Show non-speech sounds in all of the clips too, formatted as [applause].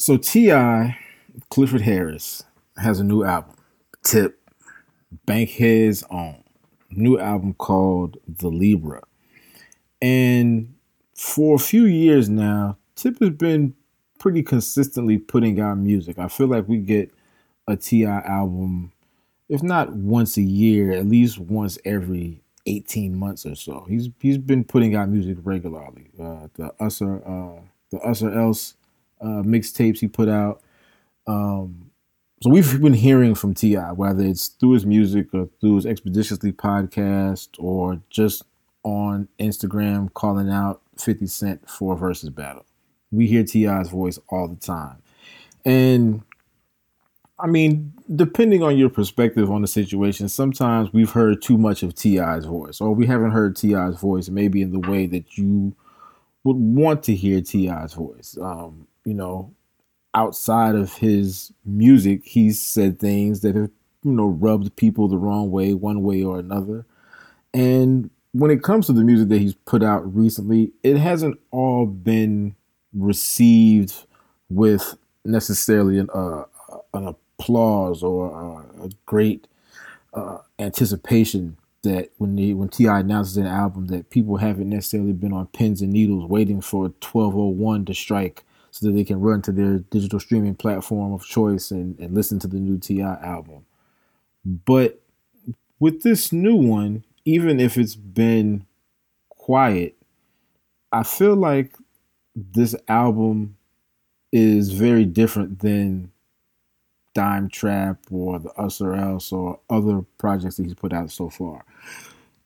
So T.I., Clifford Harris, has a new album, Tip, bank his Own. New album called The Libra. And for a few years now, Tip has been pretty consistently putting out music. I feel like we get a T.I. album, if not once a year, at least once every 18 months or so. He's he's been putting out music regularly. Uh, the Us or uh, the Us or Else uh, mixtapes he put out. Um, so we've been hearing from T.I., whether it's through his music or through his Expeditiously podcast or just on Instagram calling out 50 Cent for Verzuz battle. We hear T.I.'s voice all the time. And I mean, depending on your perspective on the situation, sometimes we've heard too much of T.I.'s voice, or we haven't heard T.I.'s voice maybe in the way that you would want to hear T.I.'s voice. Um, you know, outside of his music, he's said things that have, you know, rubbed people the wrong way, one way or another. And when it comes to the music that he's put out recently, it hasn't all been received with necessarily an, uh, an applause or a great uh, anticipation that when the when T.I. announces an album that people haven't necessarily been on pins and needles waiting for 1201 to strike so that they can run to their digital streaming platform of choice and, and listen to the new T.I. album. But with this new one, even if it's been quiet, I feel like this album is very different than Dime Trap or the Us or Else or other projects that he's put out so far.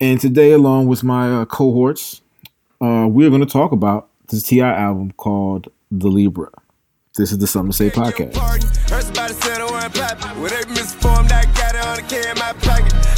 And today, along with my uh, cohorts, uh, we're going to talk about this T.I. album called the Libra. This is the Something to Say podcast.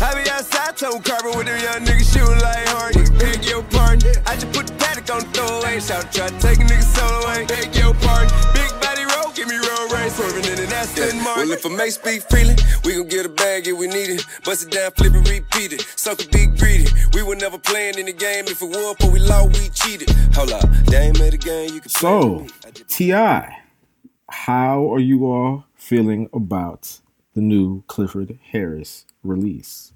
I be outside, toe carpet with them young niggas shooting like Hardy. Beg your pardon. I just put the paddock on the throwaway. Shout try to take a nigga soul away. Beg your pardon. Big body roll, give me roll race. Swerving in an Aston Martin. Well, if I may speak freely, we gon' get a bag if we need it. Bust it down, flip it, repeat it. Sucker be greedy. We were never playing in the game. If it was, but we lost, we cheated. Hold up, they ain't made a game. You can so, T.I., how are you all feeling about the new Clifford Harris release?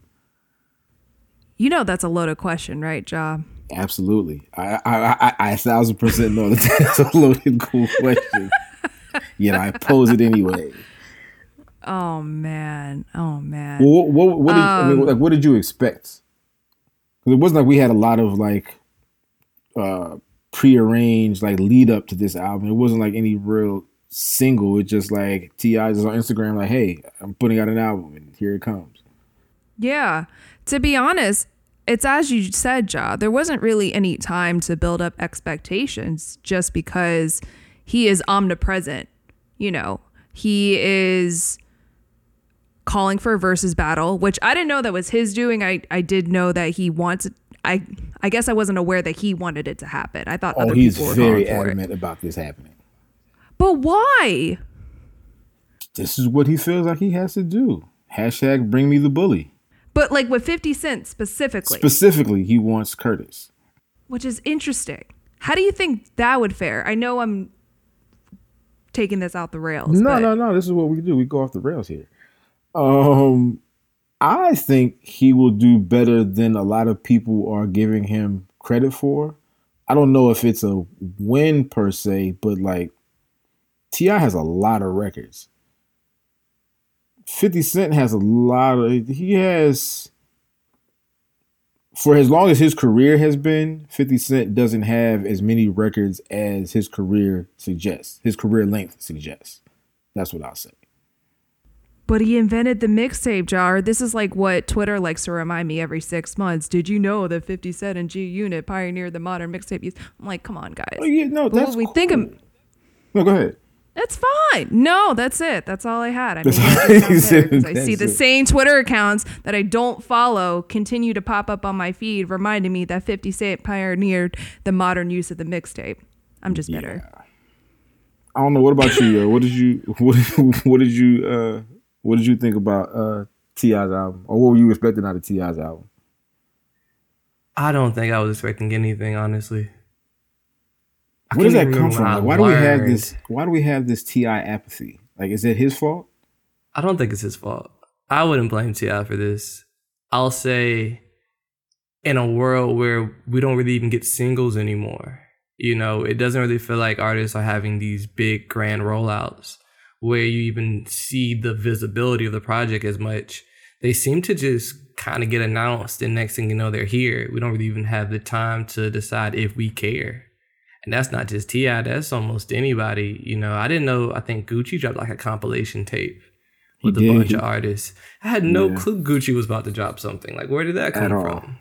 You know that's a loaded question, right, Ja? Absolutely. I I, I, I a thousand percent know that [laughs] that's a loaded cool question. Yet I pose it anyway. Oh man. Oh man. Well, what, what, what did, um, I mean, um, like, what did you expect? Because it wasn't like we had a lot of like uh prearranged like lead up to this album. It wasn't like any real single. It's just like T.I. is on Instagram, like, hey, I'm putting out an album and here it comes. Yeah. To be honest, it's as you said, Ja, there wasn't really any time to build up expectations just because he is omnipresent. You know, he is calling for a Verzuz battle, which I didn't know that was his doing. I, I did know that he wants I I guess I wasn't aware that he wanted it to happen. I thought oh, he's very adamant about this happening. But why? This is what he feels like he has to do. Hashtag bring me the bully. But like with 50 Cent specifically. Specifically, he wants Curtis. Which is interesting. How do you think that would fare? I know I'm taking this out the rails. No, no, no. This is what we do. We go off the rails here. Um I think he will do better than a lot of people are giving him credit for. I don't know if it's a win per se, but like T.I. has a lot of records. 50 Cent has a lot of he has for as long as his career has been, 50 Cent doesn't have as many records as his career suggests. His career length suggests. That's what I'll say. But he invented the mixtape jar. This is like what Twitter likes to remind me every six months. Did you know that 50 Cent and G Unit pioneered the modern mixtape use? I'm like, come on, guys. Oh, yeah, no, that's we cool. think of. No, go ahead. That's fine. No, that's it. That's all I had. I mean, I see the same Twitter accounts that I don't follow continue to pop up on my feed, reminding me that 50 Cent pioneered the modern use of the mixtape. I'm just bitter. Yeah. I don't know. What about you? Yo? What did you [laughs] what what did you uh what did you think about uh T.I.'s album, or what were you expecting out of T.I.'s album? I don't think I was expecting anything, honestly. Where does that come from? Like, why do we have this? Why do we have this Ti apathy? Like, is it his fault? I don't think it's his fault. I wouldn't blame Ti for this. I'll say, in a world where we don't really even get singles anymore, you know, it doesn't really feel like artists are having these big grand rollouts where you even see the visibility of the project as much. They seem to just kind of get announced, and next thing you know, they're here. We don't really even have the time to decide if we care. And that's not just T.I., that's almost anybody. You know, I didn't know, I think Gucci dropped like a compilation tape with a bunch of artists. I had no yeah. clue Gucci was about to drop something. Like, where did that come from?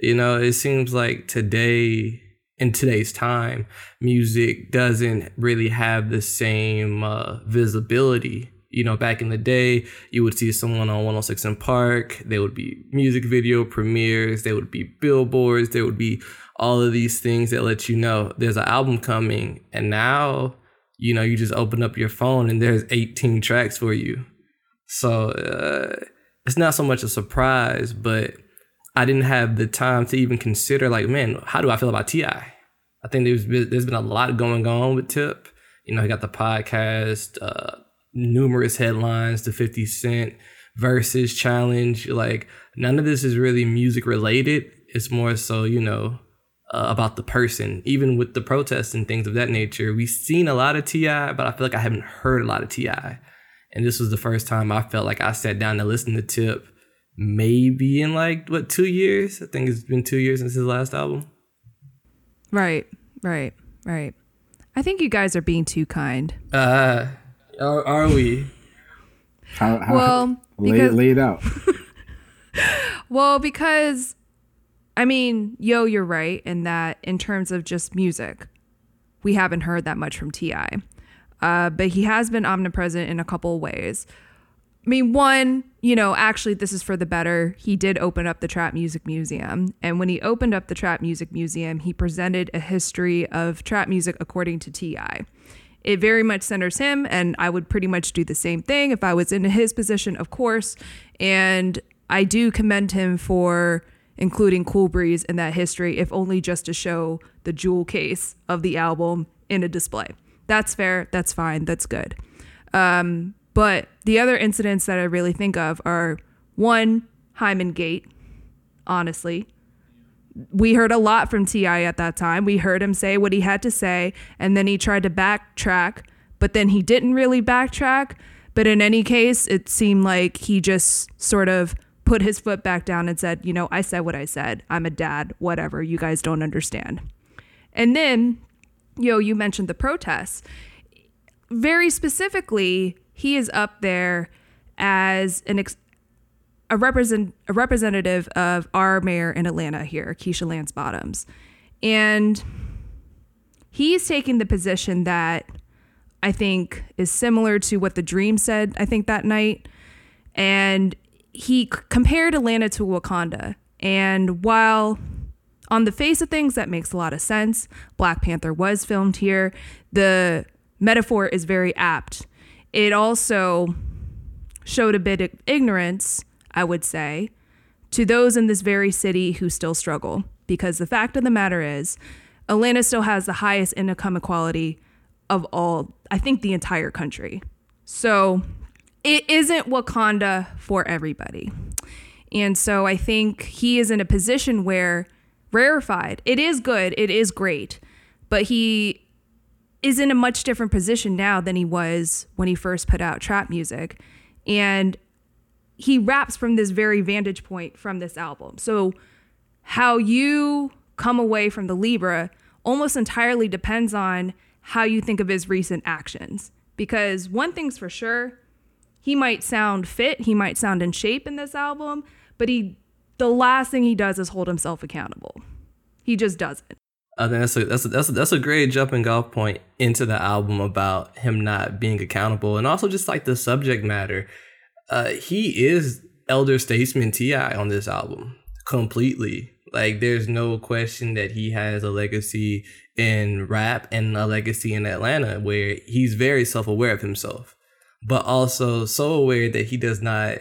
You know, it seems like today, in today's time, music doesn't really have the same uh, visibility. You know, back in the day, you would see someone on 106 & Park. There would be music video premieres. There would be billboards. There would be all of these things that let you know there's an album coming. And now, you know, you just open up your phone and there's 18 tracks for you. So uh, it's not so much a surprise, but I didn't have the time to even consider, like, man, how do I feel about T.I.? I think there's been, there's been a lot going on with Tip. You know, he got the podcast, uh, numerous headlines, the 50 Cent Verzuz challenge. Like, none of this is really music related. It's more so, you know, uh, about the person. Even with the protests and things of that nature, we've seen a lot of T.I., but I feel like I haven't heard a lot of T.I. And this was the first time I felt like I sat down to listen to Tip maybe in like, what, two years? I think it's been two years since his last album. Right, right, right. I think you guys are being too kind. Uh, are, are we? How, how, well, lay, because, lay it out. [laughs] well, because I mean, yo, you're right in that in terms of just music, we haven't heard that much from T.I. Uh, but he has been omnipresent in a couple ways. I mean, one, you know, actually, this is for the better. He did open up the Trap Music Museum. And when he opened up the Trap Music Museum, he presented a history of trap music according to T.I. It very much centers him, and I would pretty much do the same thing if I was in his position, of course. And I do commend him for including Cool Breeze in that history, if only just to show the jewel case of the album in a display. That's fair. That's fine. That's good. Um, but the other incidents that I really think of are one, Hymen Gate, honestly. We heard a lot from T.I. at that time. We heard him say what he had to say, and then he tried to backtrack, but then he didn't really backtrack. But in any case, it seemed like he just sort of put his foot back down and said, You know, I said what I said. I'm a dad, whatever. You guys don't understand. And then, yo, you mentioned the protests. Very specifically, he is up there as an ex- a represent a representative of our mayor in Atlanta here, Keisha Lance Bottoms. And he's taking the position that I think is similar to what the Dream said, I think, that night. And he compared Atlanta to Wakanda. And while on the face of things, that makes a lot of sense, Black Panther was filmed here, the metaphor is very apt. It also showed a bit of ignorance, I would say, to those in this very city who still struggle. Because the fact of the matter is, Atlanta still has the highest income equality of all, I think, the entire country. So it isn't Wakanda for everybody. And so I think he is in a position where rarefied, it is good, it is great, but he is in a much different position now than he was when he first put out trap music. And he raps from this very vantage point from this album. So how you come away from the Libra almost entirely depends on how you think of his recent actions. Because one thing's for sure, he might sound fit, he might sound in shape in this album, but he the last thing he does is hold himself accountable. He just doesn't. I think that's a that's a, that's a, that's a great jumping off point into the album about him not being accountable, and also just like the subject matter. Uh, he is elder statesman T.I. on this album completely. Like, there's no question that he has a legacy in rap and a legacy in Atlanta where he's very self aware of himself but also so aware that he does not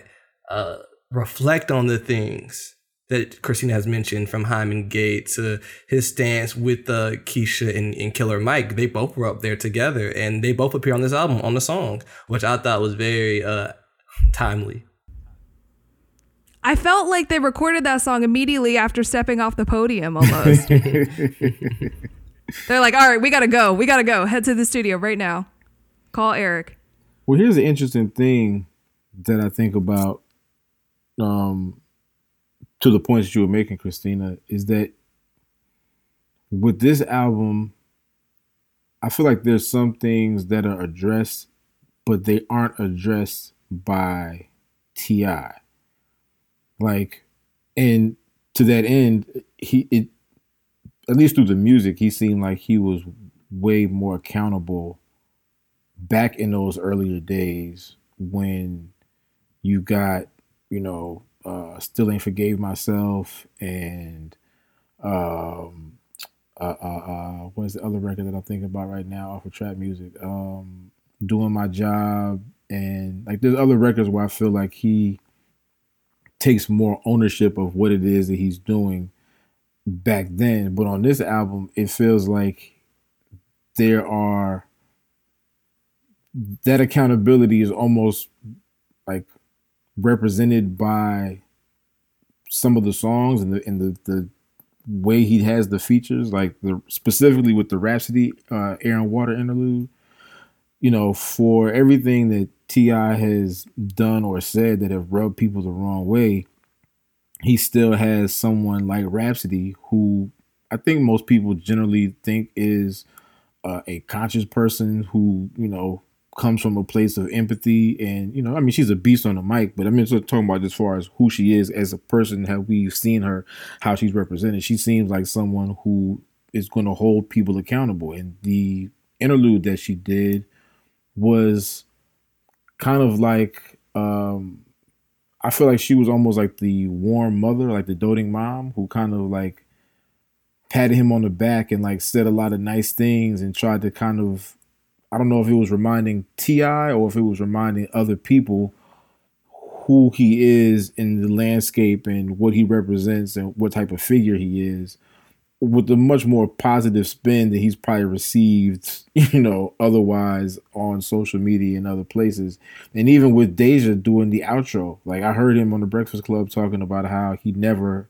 uh, reflect on the things that Christina has mentioned, from Hymen Gate to his stance with uh, Keisha and, and Killer Mike. They both were up there together, and they both appear on this album on the song, which I thought was very uh, timely. I felt like they recorded that song immediately after stepping off the podium almost. [laughs] They're like, all right, we got to go. We got to go. Head to the studio right now. Call Eric. Well, here's an interesting thing that I think about um, to the points that you were making, Christina, is that with this album, I feel like there's some things that are addressed, but they aren't addressed by T.I. Like, and to that end, he it at least through the music, he seemed like he was way more accountable back in those earlier days when you got, you know, uh, still ain't forgave myself and um uh, uh, uh what is the other record that I'm thinking about right now off of trap music? Um doing my job and like there's other records where I feel like he takes more ownership of what it is that he's doing back then. But on this album, it feels like there are that accountability is almost represented by some of the songs and the and the, the way he has the features, like the specifically with the Rapsody uh, Air and Water interlude. You know, for everything that T.I. has done or said that have rubbed people the wrong way, he still has someone like Rapsody who I think most people generally think is uh, a conscious person who, you know, comes from a place of empathy and you know i mean she's a beast on the mic but i mean of talking about as far as who she is as a person how we've seen her how she's represented. She seems like someone who is going to hold people accountable and the interlude that she did was kind of like um I feel like she was almost like the warm mother, like the doting mom who kind of like patted him on the back and like said a lot of nice things and tried to kind of I don't know if it was reminding T.I. or if it was reminding other people who he is in the landscape and what he represents and what type of figure he is with a much more positive spin that he's probably received, [laughs] you know, otherwise on social media and other places. And even with Deyjah doing the outro, like I heard him on the Breakfast Club talking about how he never,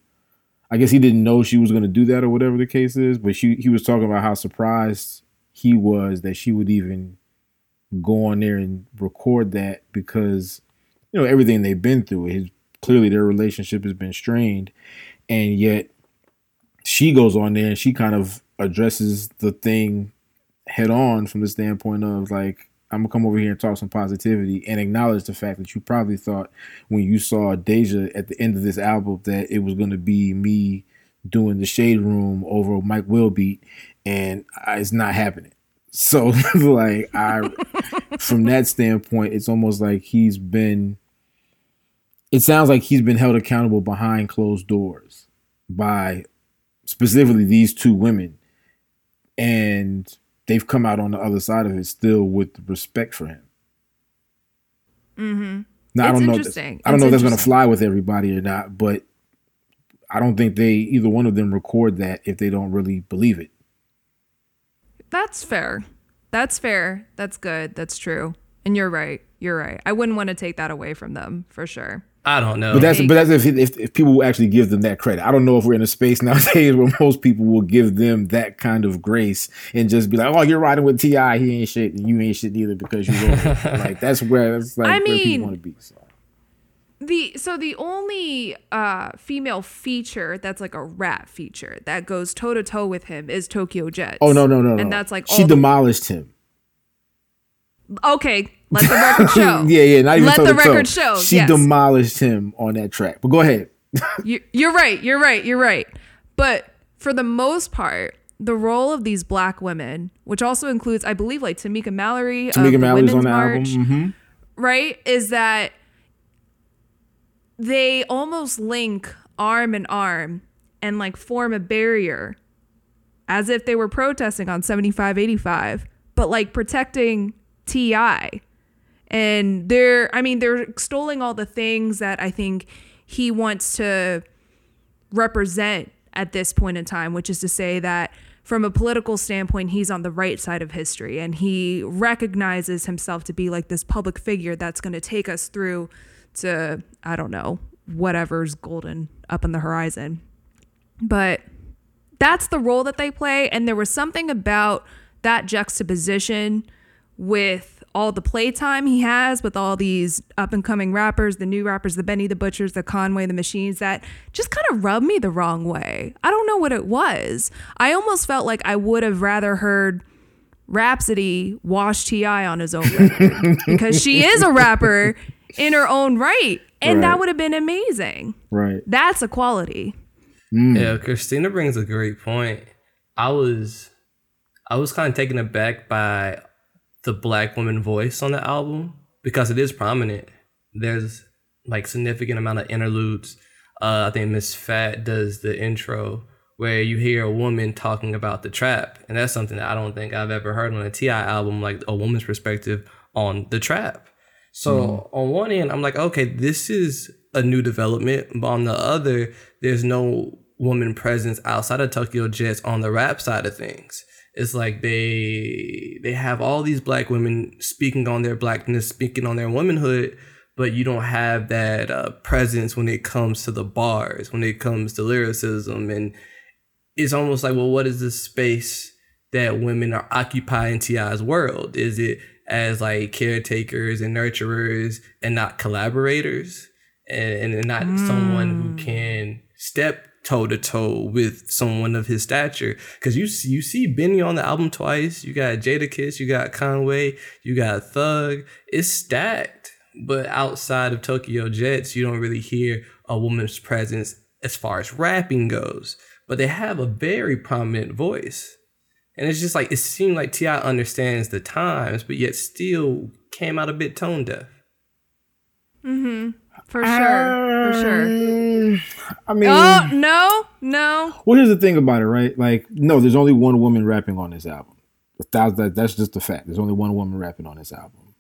I guess he didn't know she was going to do that or whatever the case is, but she, he was talking about how surprised he was that she would even go on there and record that because, you know, everything they've been through. His, clearly their relationship has been strained. And yet she goes on there and she kind of addresses the thing head on from the standpoint of like I'm gonna come over here and talk some positivity and acknowledge the fact that you probably thought when you saw Deyjah at the end of this album that it was gonna be me doing the shade room over Mike Will beat, and it's not happening. [laughs] So like I, from that standpoint, it's almost like he's been. It sounds like he's been held accountable behind closed doors by specifically these two women, and they've come out on the other side of it still with respect for him. Mm-hmm. Now, I don't know. interesting. I don't know if that's going to fly with everybody or not, but I don't think they either one of them record that if they don't really believe it. That's fair. That's fair. That's good. That's true. And you're right. You're right. I wouldn't want to take that away from them for sure. I don't know. But that's but that's if, if if people actually give them that credit. I don't know if we're in a space [laughs] nowadays where most people will give them that kind of grace and just be like, "Oh, you're riding with Ti, he ain't shit, and you ain't shit either because you wrote it." [laughs] like that's where that's like I where mean- people want to be. So. The so the only uh female feature that's like a rap feature that goes toe to toe with him is Tokyo Jetz. Oh no no no no! And that's like she all the- demolished him. Okay, let the record [laughs] show. yeah yeah, not even Let the record show, She yes. demolished him on that track. But go ahead. [laughs] You, you're right. You're right. You're right. But for the most part, the role of these black women, which also includes, I believe, like Tamika Mallory, Tamika Mallory's on the March, album. hmm right? Is that they almost link arm in arm and like form a barrier as if they were protesting on 7585, but like protecting TI. And they're, I mean, they're extolling all the things that I think he wants to represent at this point in time, which is to say that from a political standpoint, he's on the right side of history and he recognizes himself to be like this public figure that's going to take us through to, I don't know, whatever's golden up on the horizon. But that's the role that they play. And there was something about that juxtaposition with all the playtime he has with all these up and coming rappers, the new rappers, the Benny the Butchers, the Conway, the Machines, that just kind of rubbed me the wrong way. I don't know what it was. I almost felt like I would have rather heard Rapsody wash T.I. on his own because she is a rapper in her own right. And Right. that would have been amazing. Right. That's a quality. Yeah, Christina brings a great point. I was I was kind of taken aback by the black woman voice on the album because it is prominent. There's like significant amount of interludes. Uh, I think Miss Pat does the intro where you hear a woman talking about the trap, and that's something that I don't think I've ever heard on a Ti album, like a woman's perspective on the trap. So on one end, I'm like, okay, this is a new development. But on the other, there's no woman presence outside of Tokyo Jetz on the rap side of things. It's like they they have all these black women speaking on their blackness, speaking on their womanhood, but you don't have that uh, presence when it comes to the bars, when it comes to lyricism, and it's almost like, well, what is the space that women are occupying Ti's world? Is it as like caretakers and nurturers and not collaborators and, and not someone who hmm. can step toe to toe with someone of his stature? Because you see, you see Benny on the album twice. You got Jadakiss, you got Conway, you got Thug. It's stacked. But outside of Tokyo Jetz, you don't really hear a woman's presence as far as rapping goes. But they have a very prominent voice. And it's just like it seemed like Ti understands the times, but yet still came out a bit tone deaf. Mm-hmm. For sure. For sure. Um, I mean, Oh, no, no. well, here's the thing about it, right? Like, no, there's only one woman rapping on this album. That, that, that's just a fact. There's only one woman rapping on this album.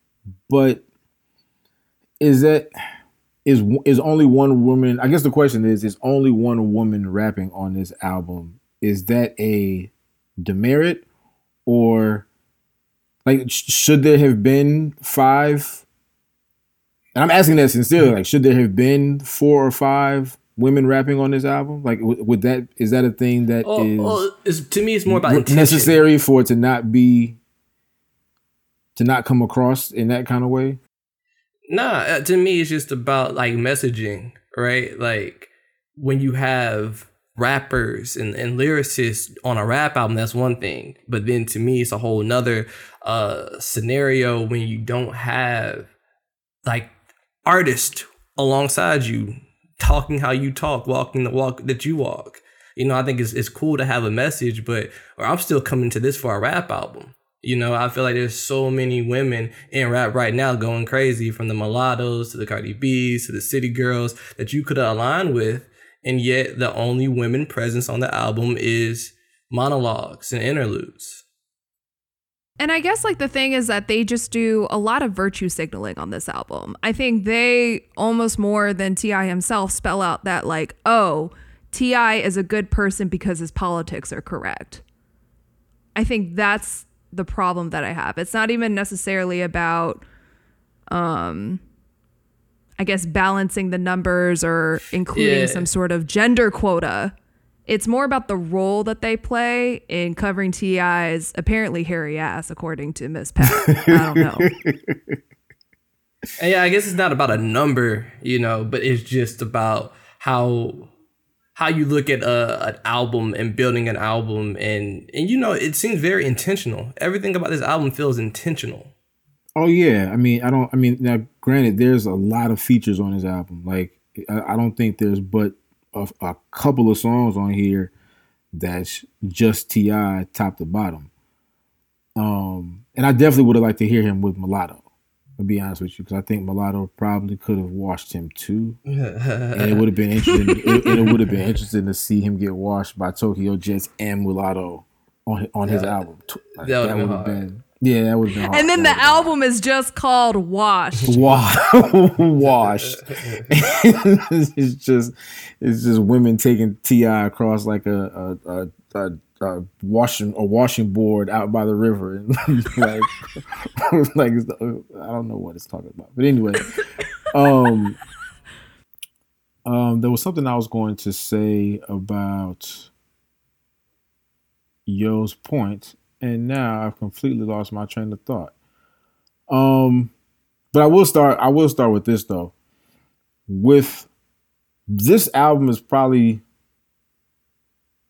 But is that is is only one woman? I guess the question is: Is only one woman rapping on this album? Is that a demerit, or like should there have been five? And I'm asking that sincerely. Like, should there have been four or five women rapping on this album? Like, would that is that a thing that is Oh, oh, it's, to me, it's more about necessary for it to not be to not come across in that kind of way? Nah, uh, to me, it's just about like messaging, right? Like when you have rappers and, and lyricists on a rap album, that's one thing. But then to me, it's a whole nother uh, scenario when you don't have like artists alongside you talking how you talk, walking the walk that you walk. You know, I think it's, it's cool to have a message, but or I'm still coming to this for a rap album. You know, I feel like there's so many women in rap right now going crazy from the Mulattos to the Cardi B's to the city girls that you could align with. And yet the only women presence on the album is monologues and interludes. And I guess like the thing is that they just do a lot of virtue signaling on this album. I think they almost more than T.I. himself spell out that like, oh, T.I. is a good person because his politics are correct. I think that's the problem that I have. It's not even necessarily about um I guess balancing the numbers or including Yeah. some sort of gender quota. It's more about the role that they play in covering TI's apparently hairy ass, according to Miss Pat. I don't know. And [laughs] yeah, I guess it's not about a number, you know, but it's just about how how you look at a, an album and building an album and and you know it seems very intentional. Everything about this album feels intentional. Oh yeah, I mean, I don't. I mean, now granted, there's a lot of features on this album. Like, I, I don't think there's but a, a couple of songs on here that's just Ti top to bottom. Um, and I definitely would have liked to hear him with Mulatto. To be honest with you, because I think Mulatto probably could have washed him too, [laughs] and it would have been interesting. it, it would have been interesting to see him get washed by Tokyo Jetz and Mulatto on on his Yeah. album. Like, That been hard. been Yeah, that would have been hard. And then That the album is just called Wash. Wash, wash. it's just, it's just women taking Ti across like a a, a, a, a washing a washing board out by the river, and [laughs] like, [laughs] like I don't know what it's talking about, but anyway, [laughs] um, um, there was something I was going to say about Yo's point, and now I've completely lost my train of thought. Um, but I will start. I will start with this though. With this album is probably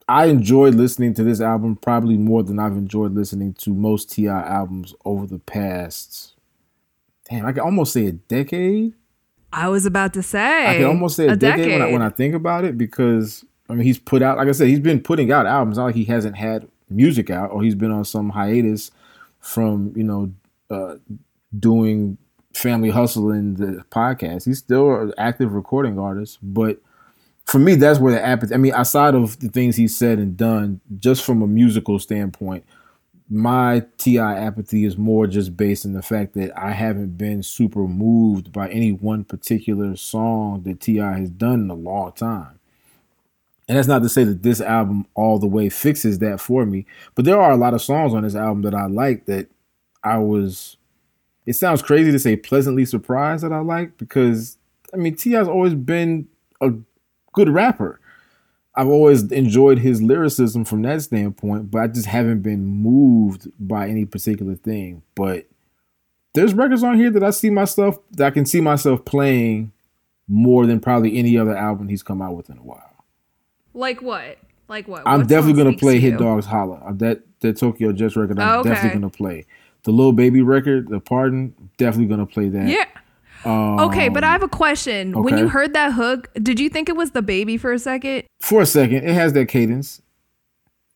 I enjoyed listening to this album probably more than I've enjoyed listening to most Ti albums over the past. Damn, I can almost say a decade. I was about to say. I can almost say a, decade, When, I, when I think about it because I mean he's put out like I said he's been putting out albums. Not like he hasn't had music out or he's been on some hiatus from you know uh, doing Family Hustle and the podcast. He's still an active recording artist, but for me that's where the apathy. I mean, outside of the things he's said and done, just from a musical standpoint. My Ti apathy is more just based on the fact that I haven't been super moved by any one particular song that Ti has done in a long time. And that's not to say that this album all the way fixes that for me, but there are a lot of songs on this album that I like that I was. It sounds crazy to say pleasantly surprised that I like because I mean T.I.'s always been a good rapper. I've always enjoyed his lyricism from that standpoint, but I just haven't been moved by any particular thing. But there's records on here that I see myself that I can see myself playing more than probably any other album he's come out with in a while. Like what? Like what? I'm What definitely gonna play to Hit? Dogs Holla. Uh, That that Tokyo Jetz record, I'm Oh, okay. definitely gonna play. The Lil Baby record, The Pardon, definitely gonna play that. Yeah. okay, but I have a question. When you heard that hook, did you think it was the baby for a second? For a second, it has that cadence.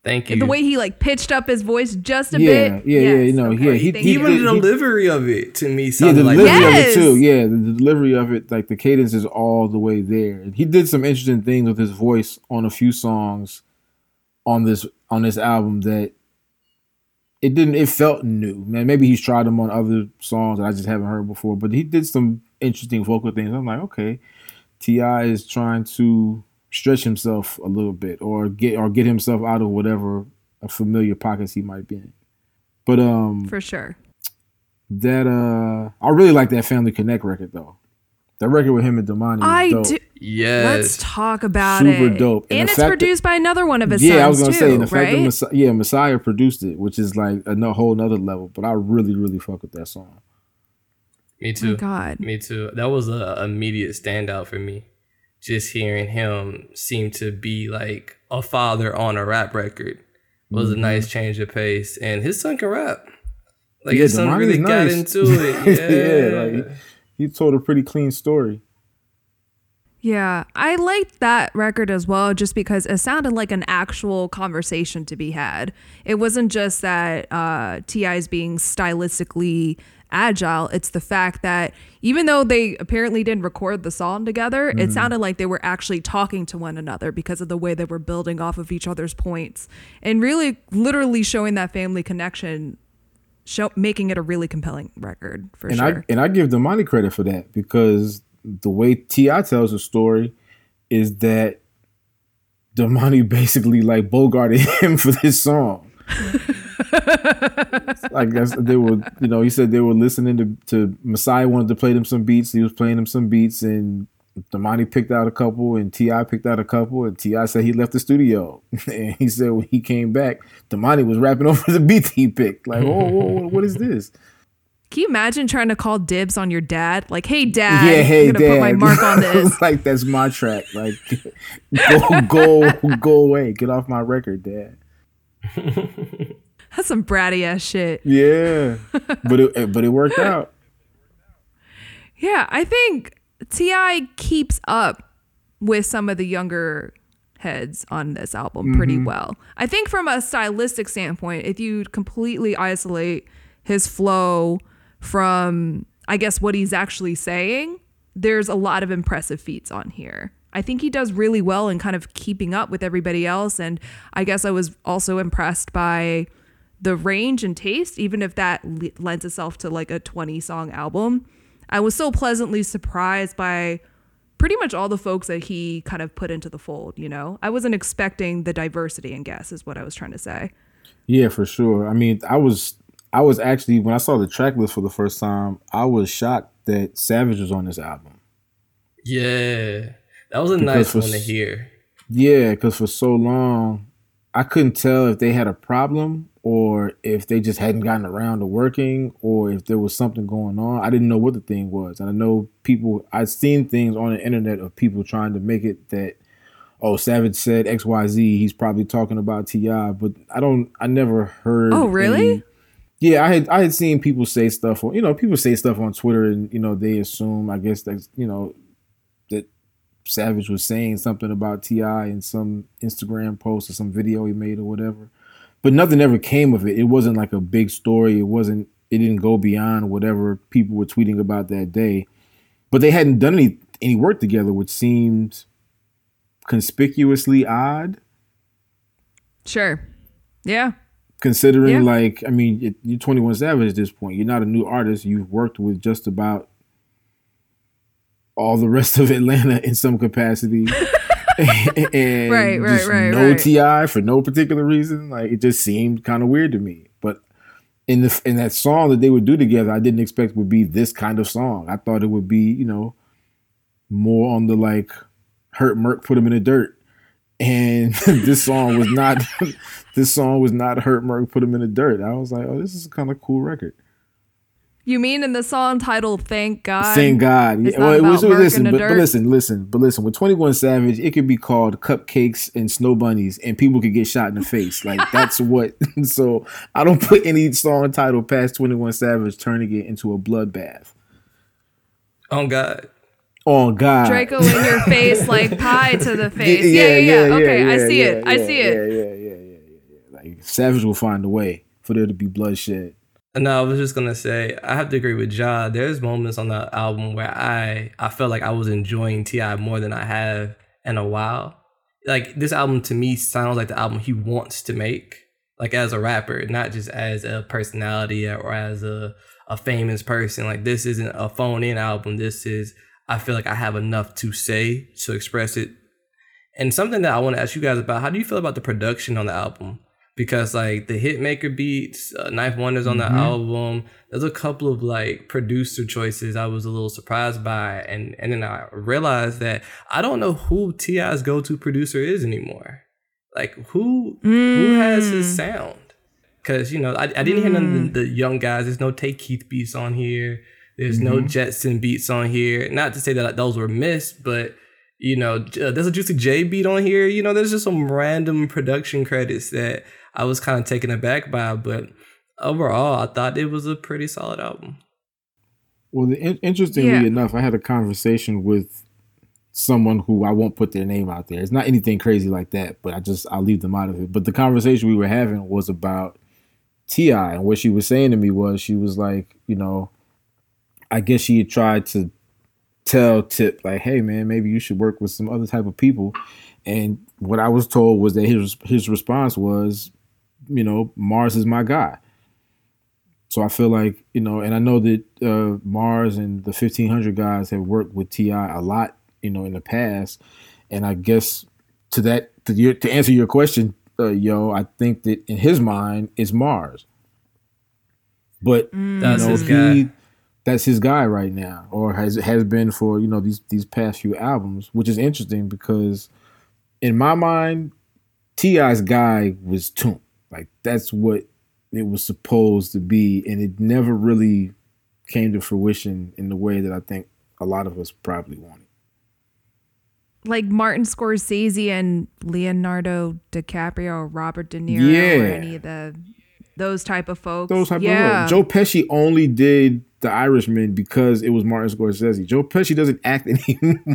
Thank you. The way he like pitched up his voice just a Yeah, bit. yeah, yeah, you know, okay, yeah, he- he. Even did- the he- delivery of it to me Yeah, sounded the like delivery of it too. Yeah, the, the delivery of it, like the cadence is all the way there. He did some interesting things with his voice on a few songs on this on this album that it didn't. It felt new, man. Maybe he's tried them on other songs that I just haven't heard before, but he did some interesting vocal things. I'm like, okay, Ti is trying to stretch himself a little bit or get or get himself out of whatever a familiar pockets he might be in. But um, for sure. that uh I really like that Family Connect record though. That record with him and Domani. I dope. do. yes. Let's talk about Super it. Super dope. And And, it's fact that- produced by another one of his Yeah, I was gonna too, say, and the fact that? Messiah, yeah, Messiah produced it, which is like a whole nother level. But I really, really fuck with that song. Me oh too. my God. Me too. That was a immediate standout for me. Just hearing him seem to be like a father on a rap record was Mm-hmm. a nice change of pace, and his son can rap. Like Yeah, his son Domani's really got into it. [laughs] Yeah, yeah, like he, he told a pretty clean story. Yeah, I liked that record as well, just because it sounded like an actual conversation to be had. It wasn't just that uh, Ti is being stylistically agile. It's the fact that even though they apparently didn't record the song together, Mm-hmm. it sounded like they were actually talking to one another because of the way they were building off of each other's points and really, literally showing that family connection, show making it a really compelling record for And sure. I and I give Domani credit for that because the way Ti tells the story is that Domani [laughs] basically like bogarted [laughs] him for this song. [laughs] like that's they were, you know, he said they were listening to, to Messiah wanted to play them some beats. He was playing them some beats, and Domani picked out a couple, and Ti picked out a couple, and Ti said he left the studio, [laughs] and he said when he came back, Domani was rapping [laughs] over the beats he picked. Like, oh, whoa, whoa, what is this? Can you imagine trying to call dibs on your dad? Like, hey, dad, yeah, hey, I'm gonna dad. put my mark on this. like that's my track. Like, go, go, go away. Get off my record, dad. [laughs] That's some bratty ass shit. Yeah, but it, but it worked out. [laughs] Yeah, I think Ti keeps up with some of the younger heads on this album pretty Mm-hmm. well. I think from a stylistic standpoint, if you completely isolate his flow from, I guess, what he's actually saying, there's a lot of impressive feats on here. I think he does really well in kind of keeping up with everybody else. And I guess I was also impressed by the range and taste, even if that l- lends itself to like a 20 song album, I was so pleasantly surprised by pretty much all the folks that he kind of put into the fold, you know? I wasn't expecting the diversity in guests is what I was trying to say. Yeah, for sure. I mean, I was I was actually when I saw the track list for the first time, I was shocked that Savage was on this album. Yeah. That was a nice one to hear. Yeah, because for so long, I couldn't tell if they had a problem or if they just hadn't gotten around to working or if there was something going on. I didn't know what the thing was. And I know people, I've seen things on the internet of people trying to make it that, oh, Savage said XYZ, he's probably talking about T.I., but I don't, I never heard. Oh, really? Any, yeah, I had I had seen people say stuff on you know people say stuff on Twitter and you know they assume I guess that you know Savage was saying something about T.I. in some Instagram post or some video he made or whatever. But nothing ever came of it. It wasn't like a big story. It wasn't it didn't go beyond whatever people were tweeting about that day. But they hadn't done any any work together, which seemed conspicuously odd. Sure. Yeah. Considering yeah. like I mean, you're 21 Savage at this point. You're not a new artist. You've worked with just about all the rest of Atlanta in some capacity. [laughs] and right, right, right. No right. T.I. for no particular reason. Like it just seemed kind of weird to me. But in the in that song that they would do together, I didn't expect would be this kind of song. I thought it would be, you know, more on the like hurt Merc put him in the dirt. And [laughs] this song was not [laughs] this song was not hurt Merc put him in the dirt. I was like, oh, this is a kind of cool record. You mean in the song titled "Thank God"? Thank God. Yeah. Well, it was, listen, but, but, listen, listen, but listen. With Twenty One Savage, it could be called "Cupcakes and Snow Bunnies," and people could get shot in the face. Like [laughs] that's what. [laughs] so I don't put any song title past Twenty One Savage turning it into a bloodbath. Oh God. Oh God. Draco in your [laughs] face, like pie to the face. Yeah, yeah, yeah. yeah. okay, I see it. I see it. Yeah, yeah, yeah, yeah, yeah. Like Savage will find a way for there to be bloodshed. No, I was just gonna say I have to agree with Ja. There's moments on the album where I I felt like I was enjoying T.I. more than I have in a while. Like this album to me sounds like the album he wants to make, like as a rapper, not just as a personality or as a a famous person. Like this isn't a phone in album. This is I feel like I have enough to say to express it. And something that I want to ask you guys about: How do you feel about the production on the album? Because like the hitmaker beats uh, 9th Wonder's on the mm-hmm. album there's a couple of like producer choices i was a little surprised by and and then i realized that i don't know who ti's go-to producer is anymore like who mm. who has his mm. sound because you know i, I didn't mm. hear none of the, mm. the, young guys there's no Tay Keith beats on here there's mm-hmm. no jetson beats on here not to say that those were missed but you know, uh, there's a Juicy J beat on here. You know, there's just some random production credits that I was kind of taken aback by, it, but overall, I thought it was a pretty solid album. Well, the, interestingly yeah. enough, I had a conversation with someone who I won't put their name out there. It's not anything crazy like that, but I just I'll leave them out of it. But the conversation we were having was about T.I. and what she was saying to me was she was like, you know, I guess she had tried to tell Tip like, hey man, maybe you should work with some other type of people. And what I was told was that his his response was, you know, Mars is my guy. So I feel like, you know, and I know that uh, Mars and the 1500 guys have worked with T.I. a lot, you know, in the past. And I guess to that, to, your, to answer your question, uh, yo, I think that in his mind, is Mars. But mm. that's know, his he, guy. That's his guy right now, or has has been for you know these these past few albums, which is interesting because in my mind, T.I.'s guy was Toomp. Like that's what it was supposed to be, and it never really came to fruition in the way that I think a lot of us probably wanted. Like Martin Scorsese and Leonardo DiCaprio or Robert De Niro yeah. or any of the those type of folks. Those type yeah. of folks. Joe Pesci only did The Irishman because it was Martin Scorsese. Joe Pesci doesn't act [laughs] anymore. [laughs]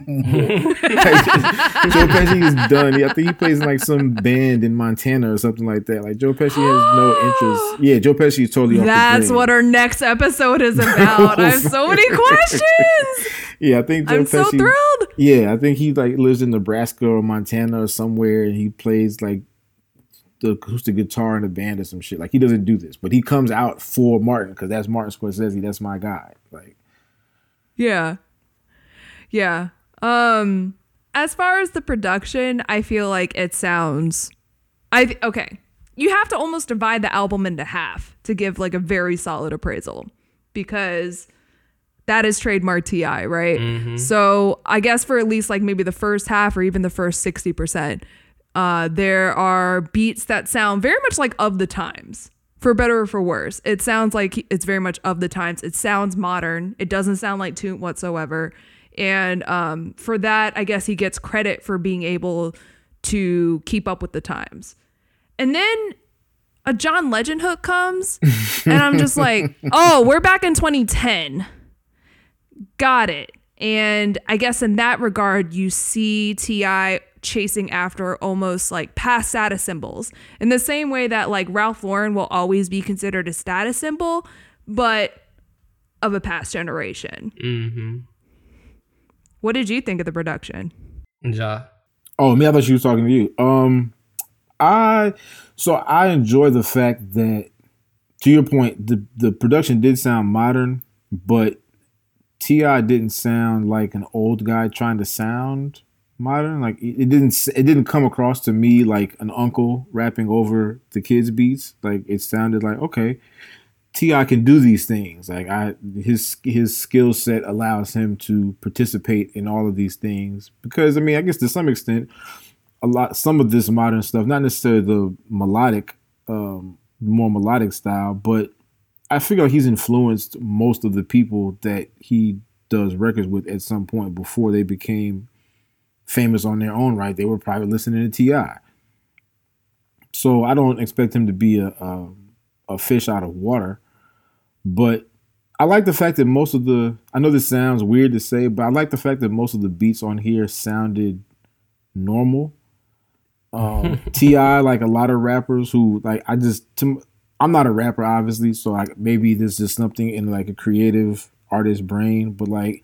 Joe Pesci is done. I think he plays in like some band in Montana or something like that. Like Joe Pesci has no [gasps] interest. Yeah, Joe Pesci is totally off That's what our next episode is [laughs] about. I have so many questions. yeah, I think Joe I'm Pesci, so thrilled. Yeah, I think he like lives in Nebraska or Montana or somewhere and he plays like the acoustic guitar in the band or some shit. Like he doesn't do this, but he comes out for Martin because that's Martin Scorsese. That's my guy. Like, Yeah. Yeah. Um as far as the production, I feel like it sounds I okay. You have to almost divide the album into half to give like a very solid appraisal because that is trademark TI, right? So, I guess for at least like maybe the first half or even the first 60%, uh there are beats that sound very much like of the times. For better or for worse, it sounds like it's very much of the times. It sounds modern. It doesn't sound like Toomp whatsoever. And um, for that, I guess he gets credit for being able to keep up with the times. And then a John Legend hook comes, and I'm just like, [laughs] oh, we're back in 2010. Got it. And I guess in that regard, you see T.I. chasing after almost like past status symbols in the same way that like Ralph Lauren will always be considered a status symbol, but of a past generation. Mm-hmm. What did you think of the production? Ja. oh, me, I thought she was talking to you. Um, I so I enjoy the fact that, to your point, the the production did sound modern, but Ti didn't sound like an old guy trying to sound modern. Like it didn't it didn't come across to me like an uncle rapping over the kids' beats. Like it sounded like okay, Ti can do these things. Like I his his skill set allows him to participate in all of these things because I mean I guess to some extent a lot some of this modern stuff not necessarily the melodic um more melodic style but I figure he's influenced most of the people that he does records with at some point before they became famous on their own right they were probably listening to Ti so I don't expect him to be a, a a fish out of water but I like the fact that most of the I know this sounds weird to say, but I like the fact that most of the beats on here sounded normal. Um, [laughs] Ti, like a lot of rappers who like I just to, I'm not a rapper obviously, so like maybe this is something in like a creative artist brain, but like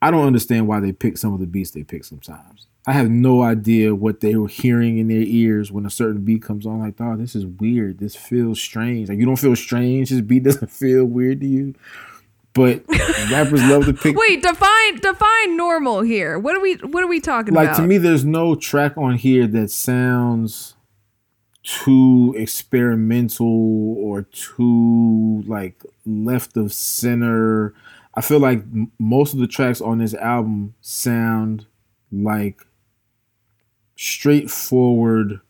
I don't understand why they pick some of the beats they pick sometimes. I have no idea what they were hearing in their ears when a certain beat comes on. Like, oh, this is weird. This feels strange. Like, you don't feel strange. This beat doesn't [laughs] feel weird to you. But [laughs] rappers love to pick. Wait, define define normal here. What are we what are we talking like about? Like to me, there's no track on here that sounds too experimental or too like left of center. I feel like m- most of the tracks on this album sound like straightforward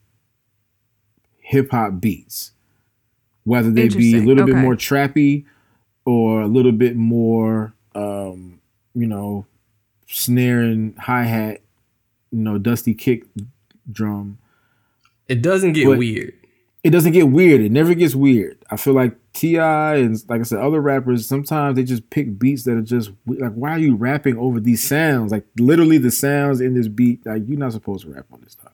hip hop beats, whether they be a little bit more trappy or a little bit more, um, you know, snare and hi hat, you know, dusty kick drum. It doesn't get But- weird. It doesn't get weird. It never gets weird. I feel like Ti and like I said, other rappers sometimes they just pick beats that are just like, why are you rapping over these sounds? Like literally the sounds in this beat. Like you're not supposed to rap on this stuff.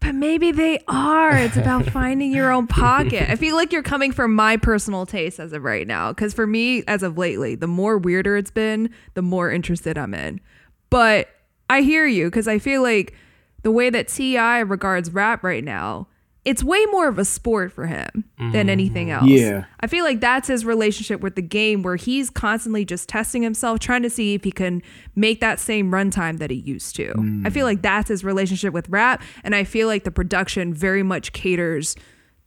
But maybe they are. It's about [laughs] finding your own pocket. I feel like you're coming from my personal taste as of right now. Because for me, as of lately, the more weirder it's been, the more interested I'm in. But I hear you because I feel like the way that T.I. regards rap right now, it's way more of a sport for him than mm-hmm. anything else. Yeah. I feel like that's his relationship with the game where he's constantly just testing himself, trying to see if he can make that same runtime that he used to. I feel mm. like that's his relationship with rap. And I feel like the production very much caters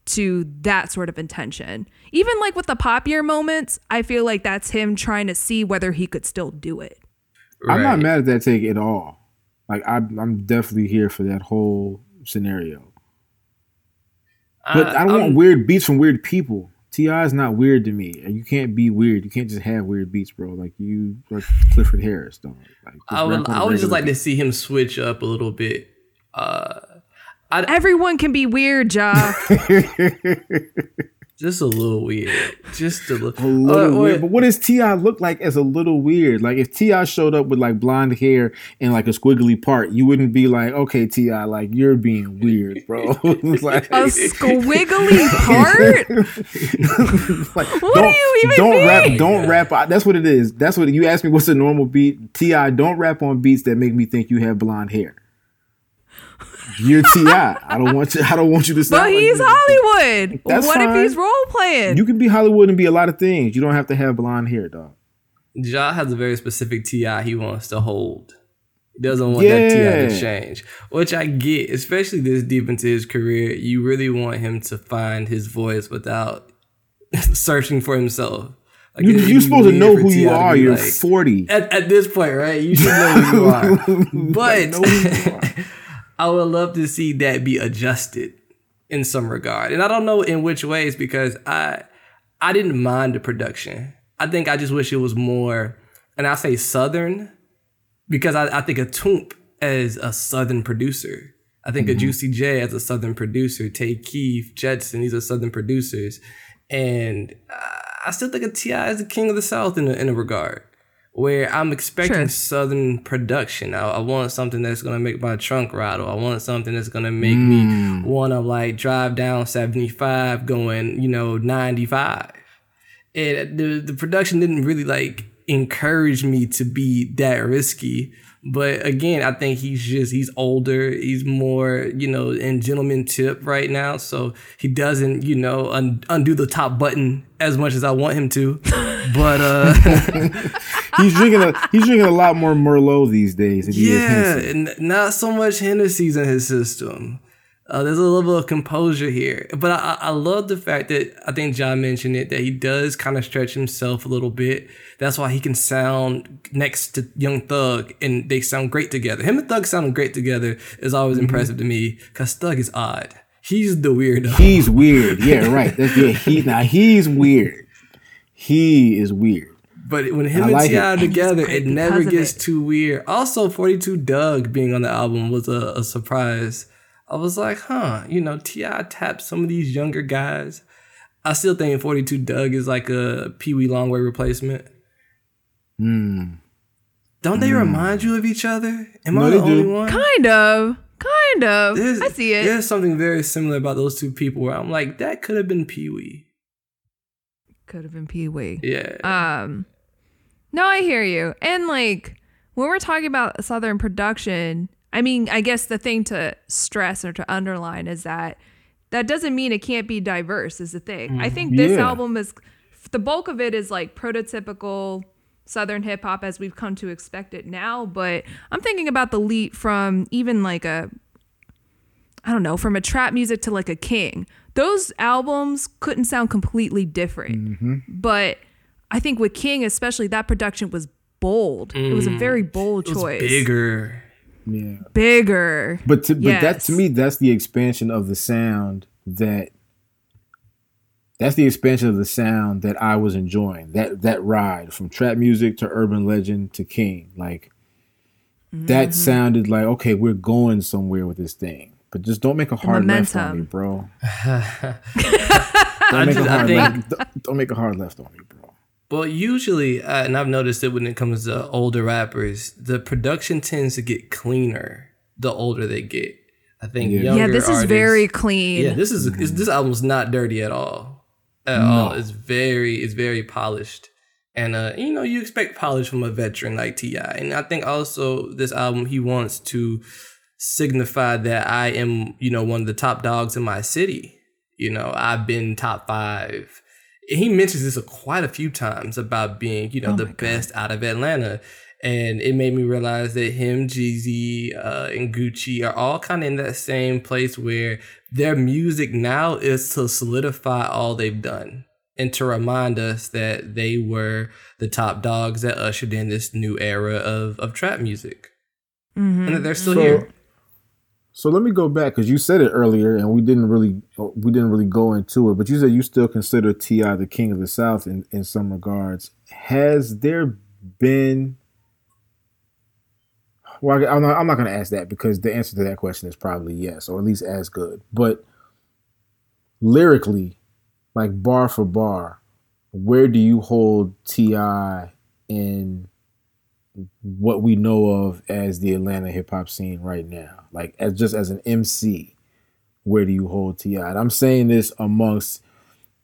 to that sort of intention. Even like with the pop year moments, I feel like that's him trying to see whether he could still do it. I'm not mad at that take at all. Like I'm, I'm definitely here for that whole scenario. But I, don't I'm- want weird beats from weird people. Ti is not weird to me. And You can't be weird. You can't just have weird beats, bro. Like you, like Clifford Harris, dog. Like, I would, rap on a I would just regular like to see him switch up a little bit. Uh, Everyone can be weird, Ja. [laughs] just a little weird. Just a, li- A little Uh, weird. But what does Ti look like as a little weird? Like if Ti showed up with like blonde hair and like a squiggly part, you wouldn't be like, okay, Ti, like you're being weird, bro. [laughs] [laughs] like, a squiggly part? [laughs] like, What do you even don't mean? rap don't rap that's what it is that's what you asked me what's a normal beat ti don't rap on beats that make me think you have blonde hair You're Ti. I don't want you. I don't want you to. But he's like Hollywood. That's what if he's role playing? You can be Hollywood and be a lot of things. You don't have to have blonde hair, dog. Ja has a very specific Ti he wants to hold. He doesn't want that Ti to change, which I get, especially this deep into his career. You really want him to find his voice without [laughs] searching for himself. Like, you, you're be supposed to know who you are. You're like- 40. at, at this point, right? You should know who you are. [laughs] But know who you are. I would love to see that be adjusted in some regard. And I don't know in which ways because I I didn't mind the production. I think I just wish it was more, and I say southern because I, I think a Toomp as a southern producer. I think a Juicy J as a southern producer. Tay Keith, Jetson, these are southern producers. And uh, I still think of T.I. as the king of the South in a, in a regard where I'm expecting Sure. southern production. I, I want something that's gonna make my trunk rattle. I want something that's gonna make me Mm. wanna like drive down 75 going, you know, 95. And the the production didn't really like encourage me to be that risky. But again, I think he's just he's older. He's more, you know, in gentleman tip right now. So he doesn't, you know, un- undo the top button as much as I want him to. But uh [laughs] [laughs] He's drinking a he's drinking a lot more Merlot these days. Than he is Yeah, and not so much Hennessy's in his system. Uh, there's a level of composure here, but I, I I love the fact that I think John mentioned it that he does kind of stretch himself a little bit. That's why he can sound next to Young Thug, and they sound great together. Him and Thug sounding great together is always Mm-hmm. impressive to me because Thug is odd. He's the weirdo. He's weird. Yeah, [laughs] right. That's yeah. He now he's weird. He is weird. But when him I and like Ti are together, it never gets it. too weird. Also, 42 Dugg being on the album was a, a surprise. I was like, huh, you know, Ti tapped some of these younger guys. I still think 42 Dugg is like a Pee Wee Longway replacement. Hmm. Don't they remind you of each other? Am No, I the only do. one? kind of. Kind of. There's- I see it. There's something very similar about those two people where I'm like, that could have been Pee Wee. Could have been Pee Wee. Yeah. Um, no, I hear you. And like when we're talking about Southern production, I mean, I guess the thing to stress or to underline is that that doesn't mean it can't be diverse. Is the thing. I think this Yeah. album is the bulk of it is like prototypical Southern hip hop as we've come to expect it now. But I'm thinking about the leap from even like a I don't know, from a trap music to like a king. Those albums couldn't sound completely different. Mm-hmm. But I think with King, especially, that production was bold. It was a very bold it was choice. bigger. Yeah. Bigger. But to, but that to me, that's the expansion of the sound that. That's the expansion of the sound that I was enjoying. That that ride from trap music to urban legend to King, like Mm-hmm. that sounded like okay, we're going somewhere with this thing. But just don't make a hard left on me, bro. [laughs] Don't make just- a I hard think- left. Don't, don't make a hard left on me, bro. Well, usually, uh, and I've noticed it when it comes to older rappers, the production tends to get cleaner the older they get. I think Yeah. younger yeah, this is artists- very clean. yeah. This is is- this album's not dirty at all, at all. It's very it's very polished, and uh, you know you expect polish from a veteran like Ti. And I think also this album he wants to signify that I am you know one of the top dogs in my city. You know I've been top five. And he mentions this quite a few times about being you know Oh the God. best out of Atlanta. And it made me realize that him, Jeezy, uh, and Gucci are all kind of in that same place where their music now is to solidify all they've done and to remind us that they were the top dogs that ushered in this new era of, of trap music. Mhm. And that they're still So- here. So let me go back because you said it earlier, and we didn't really we didn't really go into it. But you said you still consider Ti the king of the South in in some regards. Has there been? Well, I'm not, I'm not going to ask that because the answer to that question is probably yes, or at least as good. But lyrically, like bar for bar, where do you hold Ti in what we know of as the Atlanta hip hop scene right now? Like as just as an MC, where do you hold Ti? And I'm saying this amongst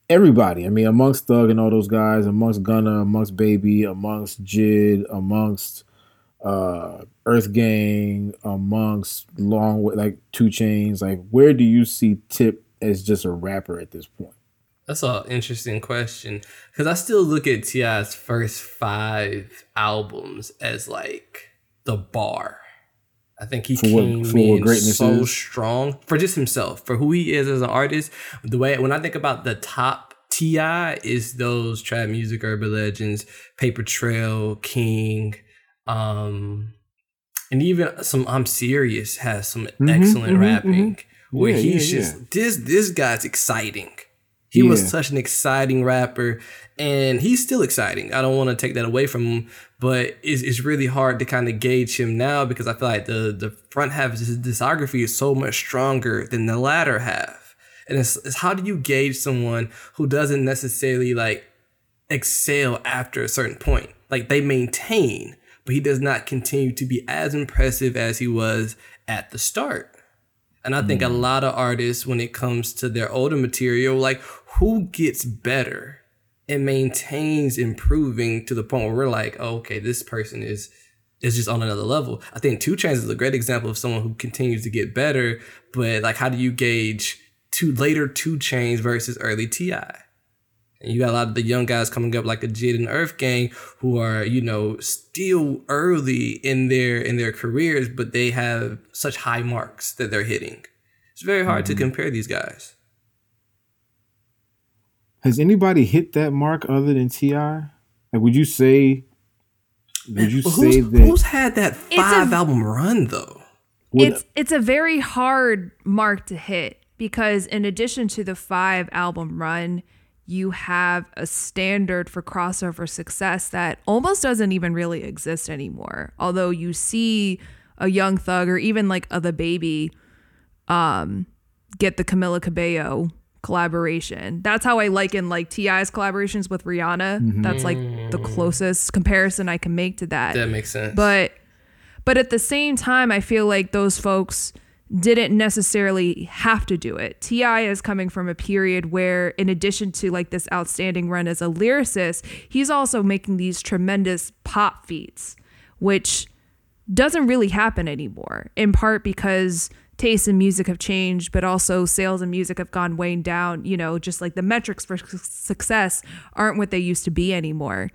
everybody. I mean, amongst Thug and all those guys, amongst Gunna, amongst Baby, amongst Jid, amongst uh Earth Gang, amongst long like 2 Chainz. Like, where do you see Tip as just a rapper at this point? That's an interesting question because I still look at T.I.'s first five albums as like the bar. I think he For came what in so is? strong for just himself, for who he is as an artist. The way when I think about the top Ti is those trap music urban legends, Paper Trail, King, um, and even some I'm serious has some excellent mhm, rapping where Yeah, he's yeah, just yeah. this this guy's exciting. He was such an exciting rapper, and he's still exciting. I don't want to take that away from him, but it's, it's really hard to kind of gauge him now because I feel like the the front half of his discography is so much stronger than the latter half. And it's, it's how do you gauge someone who doesn't necessarily like excel after a certain point? Like they maintain, but he does not continue to be as impressive as he was at the start. And I think a mm. lot of artists, when it comes to their older material, like who gets better and maintains improving to the point where we're like, oh, okay, this person is is just on another level. I think Two Chainz is a great example of someone who continues to get better, but like, how do you gauge two later Two Chainz versus early Ti? And you got a lot of the young guys coming up like a Jid and Earth Gang who are, you know, still early in their in their careers, but they have such high marks that they're hitting. It's very hard to mm-hmm. compare these guys. Has anybody hit that mark other than Ti? Like, would you say? Would you But say who's, that? who's had that a- five album run though? would- it's it's a very hard mark to hit because in addition to the five album run you have a standard for crossover success that almost doesn't even really exist anymore although you see a young thug or even like a the baby um get the camila cabello collaboration. That's how i liken like ti's collaborations with rihanna. Mm-hmm. That's like the mm. closest comparison i can make to that. That makes sense. but but at the same time i feel like those folks didn't necessarily have to do it. Ti is coming from a period where in addition to like this outstanding run as a lyricist he's also making these tremendous pop feats which doesn't really happen anymore in part because tastes in music have changed but also sales in music have gone way down you know just like the metrics for su- success aren't what they used to be anymore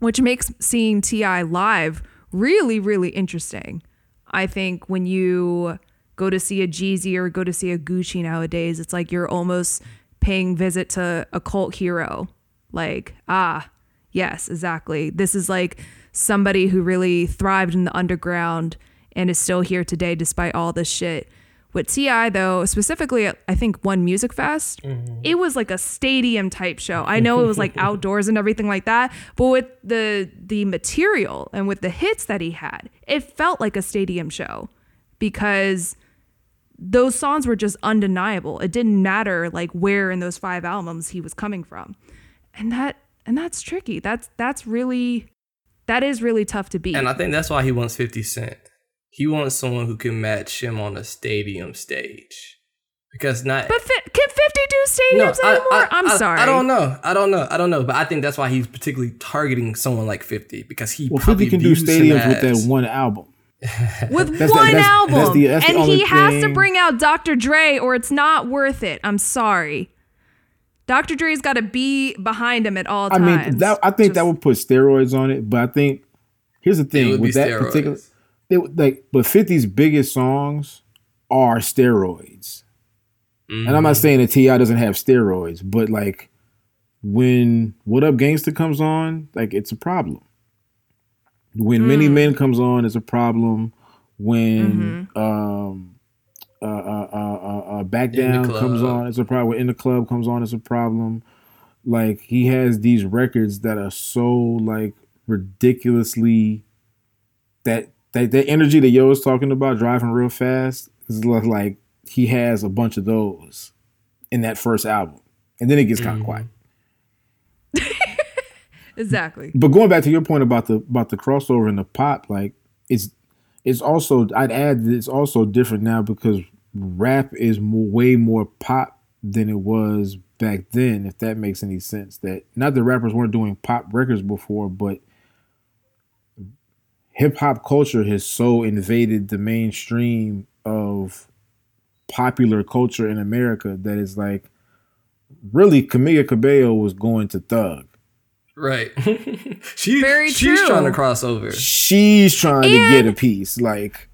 which makes seeing Ti live really, really interesting. I think when you go to see a Jeezy or go to see a Gucci nowadays, it's like you're almost paying visit to a cult hero. Like, ah, yes, exactly. This is like somebody who really thrived in the underground and is still here today despite all this shit. With Ti though, specifically I think one Music Fest, mm-hmm. it was like a stadium type show. I know it was like [laughs] outdoors and everything like that, but with the the material and with the hits that he had, it felt like a stadium show because those songs were just undeniable. It didn't matter like where in those five albums he was coming from. And that and that's tricky. That's that's really that is really tough to beat. and I think that's why he wants 50 Cent. He wants someone who can match him on a stadium stage. Because not but fi- can 50 do stadiums anymore? I, am I- sorry. I don't know. I don't know. I don't know. But I think that's why he's particularly targeting someone like 50 because he well, probably Fifty can do views him stadiums with that one album. [laughs] with That's the- one that's- album. that's the- that's and only he has to bring out Dr. Dre or it's not worth it. I'm sorry. Dr. Dre's got to be behind him at all I times. I mean, that I think that would put steroids on it. But I think here's the It thing would be with that steroids. particular, they, like, but 50's biggest songs are steroids. And I'm Mm-hmm. not saying that Ti doesn't have steroids, but like when What Up Gangsta comes on, like it's a problem. When Mm. Many Men comes on, it's a problem. When Mm-hmm. um uh, uh, uh, uh, uh, Back Down comes on, it's a problem. When In the Club comes on, it's a problem. Like he has these records that are so like ridiculously that that that energy that Yo is talking about, driving real fast, is like he has a bunch of those in that first album, and then it gets kind of mm-hmm. quiet. [laughs] exactly. But going back to your point about the about the crossover and the pop, like it's it's also I'd add that it's also different now because rap is more, way more pop than it was back then. If that makes any sense, that not that rappers weren't doing pop records before, but hip hop culture has so invaded the mainstream of popular culture in America that it's like really Camila Cabello was going to Thug. Right. [laughs] she, Very she's true. trying to cross over. She's trying to get a piece. Like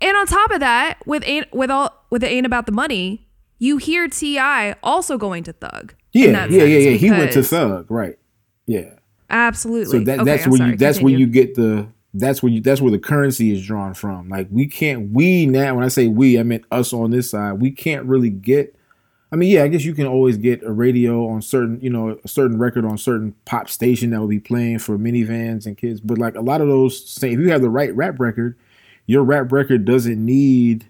And on top of that, with ain't with all with it ain't about the money, you hear Ti also going to Thug. in yeah, yeah, yeah, yeah. He went to Thug, right? Yeah. Absolutely. So that, Okay, that's I'm where sorry, you that's where you get the that's where you that's where the currency is drawn from. Like we can't we now when I say we I meant us on this side we can't really get. I mean yeah I guess you can always get a radio on certain you know a certain record on certain pop station that will be playing for minivans and kids. But like a lot of those say if you have the right rap record, your rap record doesn't need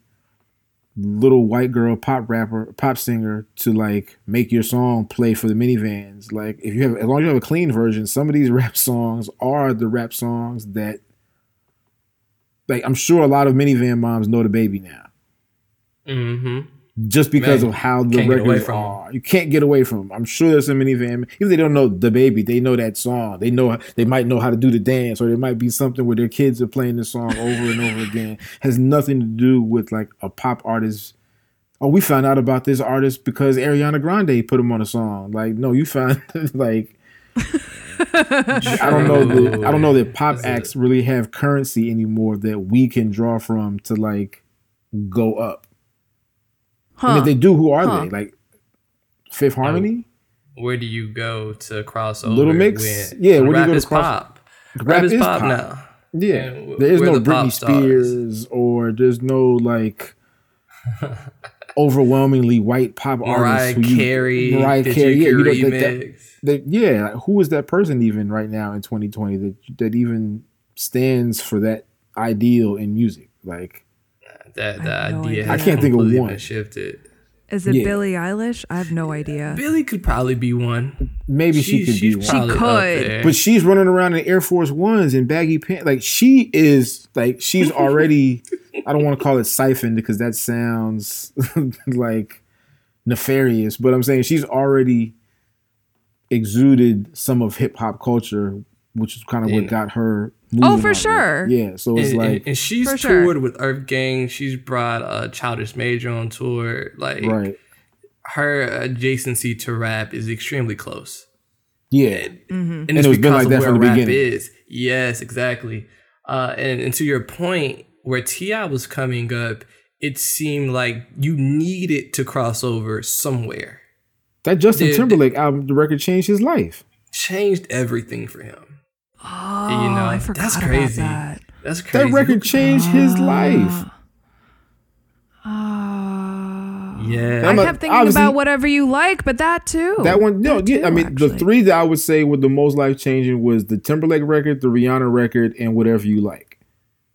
little white girl pop rapper pop singer to like make your song play for the minivans like if you have as long as you have a clean version some of these [laughs] rap songs are the rap songs that like i'm sure a lot of minivan moms know the baby now. Mm-hmm. just because Man, of how the can't get away records are. You can't get away from them i'm sure there's some minivan if they don't know the baby they know that song. They know they might know how to do the dance or there might be something where their kids are playing the song over and over again. [laughs] Has nothing to do with like a pop artist. Oh, we found out about this artist because Ariana Grande put him on a song. Like, no, you found [laughs] like I don't know that I don't know that pop That's acts really have currency anymore that we can draw from to like go up. And Huh. if they do, who are Huh. they? Like Fifth Harmony? Where do you go to cross over? Little Mix? when- Yeah, when where do you rap go to cross- pop. Rap Rap, is is pop, pop. now. Yeah. And there is no the Britney. Spears or there's no like [laughs] overwhelmingly white pop Mariah artists. who you- Carey, Mariah Carey. Yeah, you know, GQ that, that, yeah like, who is that person even right now in 2020 that that even stands for that ideal in music like that the I have no idea idea. I can't think of one. been shifted. Is it Yeah. Billie Eilish? I have no idea. Billie could probably be one. maybe she, could be one probably up could. but she's running around in air force ones and baggy pants like she is like she's [laughs] already i don't want to call it siphoned because that sounds [laughs] like nefarious but i'm saying she's already exuded some of hip-hop culture which is kind of what got her Oh, for out there. sure. yeah so it's and, like and, and she's For sure. toured with Earth Gang. She's brought uh, Childish Major on tour. Like right her adjacency to rap is extremely close. yeah and, it it's was been because like of that where from the rap beginning. is. Yes, exactly. Uh, and, and to your point, where Ti was coming up, it seemed like you needed to cross over somewhere. That justin Dude, timberlake album the record changed his life Changed everything for him. Oh, you know, I forgot that's about crazy. that. That's crazy. that record changed his life Oh. Yeah. I'm I a- kept thinking about whatever you like, but that too. That one, no, That yeah. I too, mean, the three that I would say were the most life changing was the Timberlake record, the Rihanna record, and whatever you like.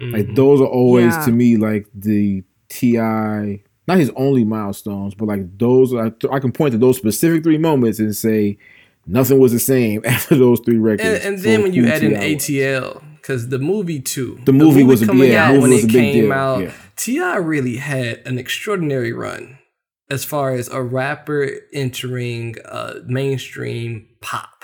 Mm-hmm. Like those are always Yeah. to me like the Ti, not his only milestones, but like those. I, I can point to those specific three moments and say nothing was the same [laughs] after those three records. and, and then when you add in ATL, because the movie too, The movie was a- coming yeah, out movie when was it a big came deal, out. yeah. Ti really had an extraordinary run as far as a rapper entering uh, mainstream pop.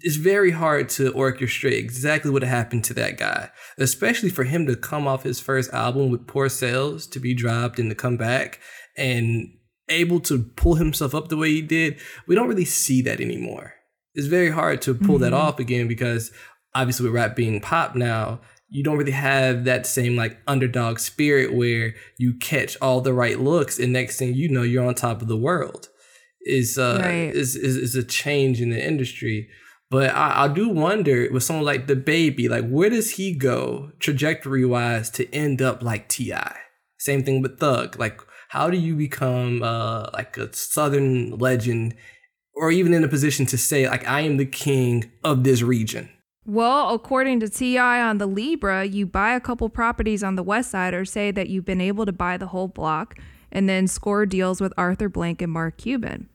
It's very hard to orchestrate exactly what happened to that guy, especially for him to come off his first album with poor sales to be dropped and to come back and able to pull himself up the way he did. We don't really see that anymore. It's very hard to pull that mm-hmm. off again because obviously with rap being pop now, you don't really have that same like underdog spirit where you catch all the right looks and next thing you know you're on top of the world. Is uh Right. is, is is a change in the industry. But I, I do wonder with someone like the baby, like where does he go trajectory wise to end up like T.I.? Same thing with Thug. Like how do you become uh like a southern legend or even in a position to say like I am the king of this region? Well, according to TI on the Libra, you buy a couple properties on the west side or say that you've been able to buy the whole block and then score deals with Arthur Blank and Mark Cuban.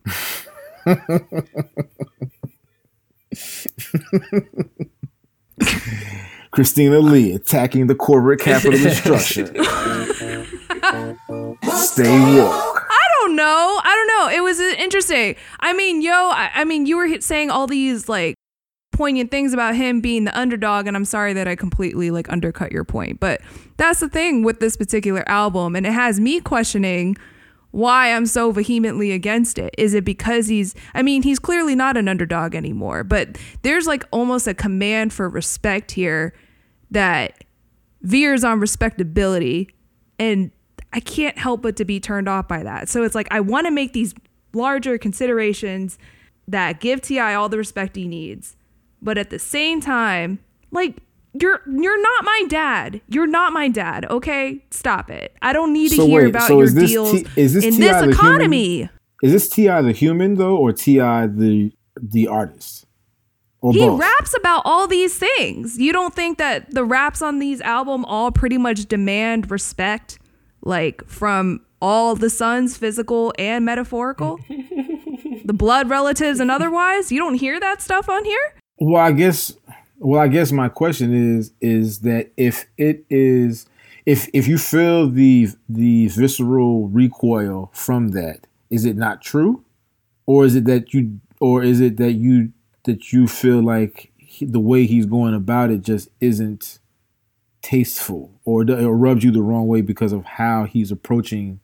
[laughs] Christina Lee attacking the corporate capitalist [laughs] structure. Stay woke. I don't know. I don't know. It was interesting. I mean, yo, I, I mean, you were saying all these like poignant things about him being the underdog and I'm sorry that I completely like undercut your point but that's the thing with this particular album and it has me questioning why I'm so vehemently against it. Is it because he's I mean he's clearly not an underdog anymore but there's like almost a command for respect here that veers on respectability and I can't help but to be turned off by that. So it's like I want to make these larger considerations that give Ti all the respect he needs but at the same time, like you're you're not my dad. You're not my dad. Okay, stop it. I don't need to So hear wait, about so your is this deals T- is this in T.I. this human? economy. Is this Ti the human though, or Ti the the artist, or He both? raps about all these things. You don't think that the raps on these album all pretty much demand respect, like from all the sons, physical and metaphorical, [laughs] the blood relatives and otherwise? You don't hear that stuff on here. Well, I guess. Well, I guess my question is is that if it is if if you feel the the visceral recoil from that, is it not true, or is it that you or is it that you that you feel like he, the way he's going about it just isn't tasteful, or it rubs you the wrong way because of how he's approaching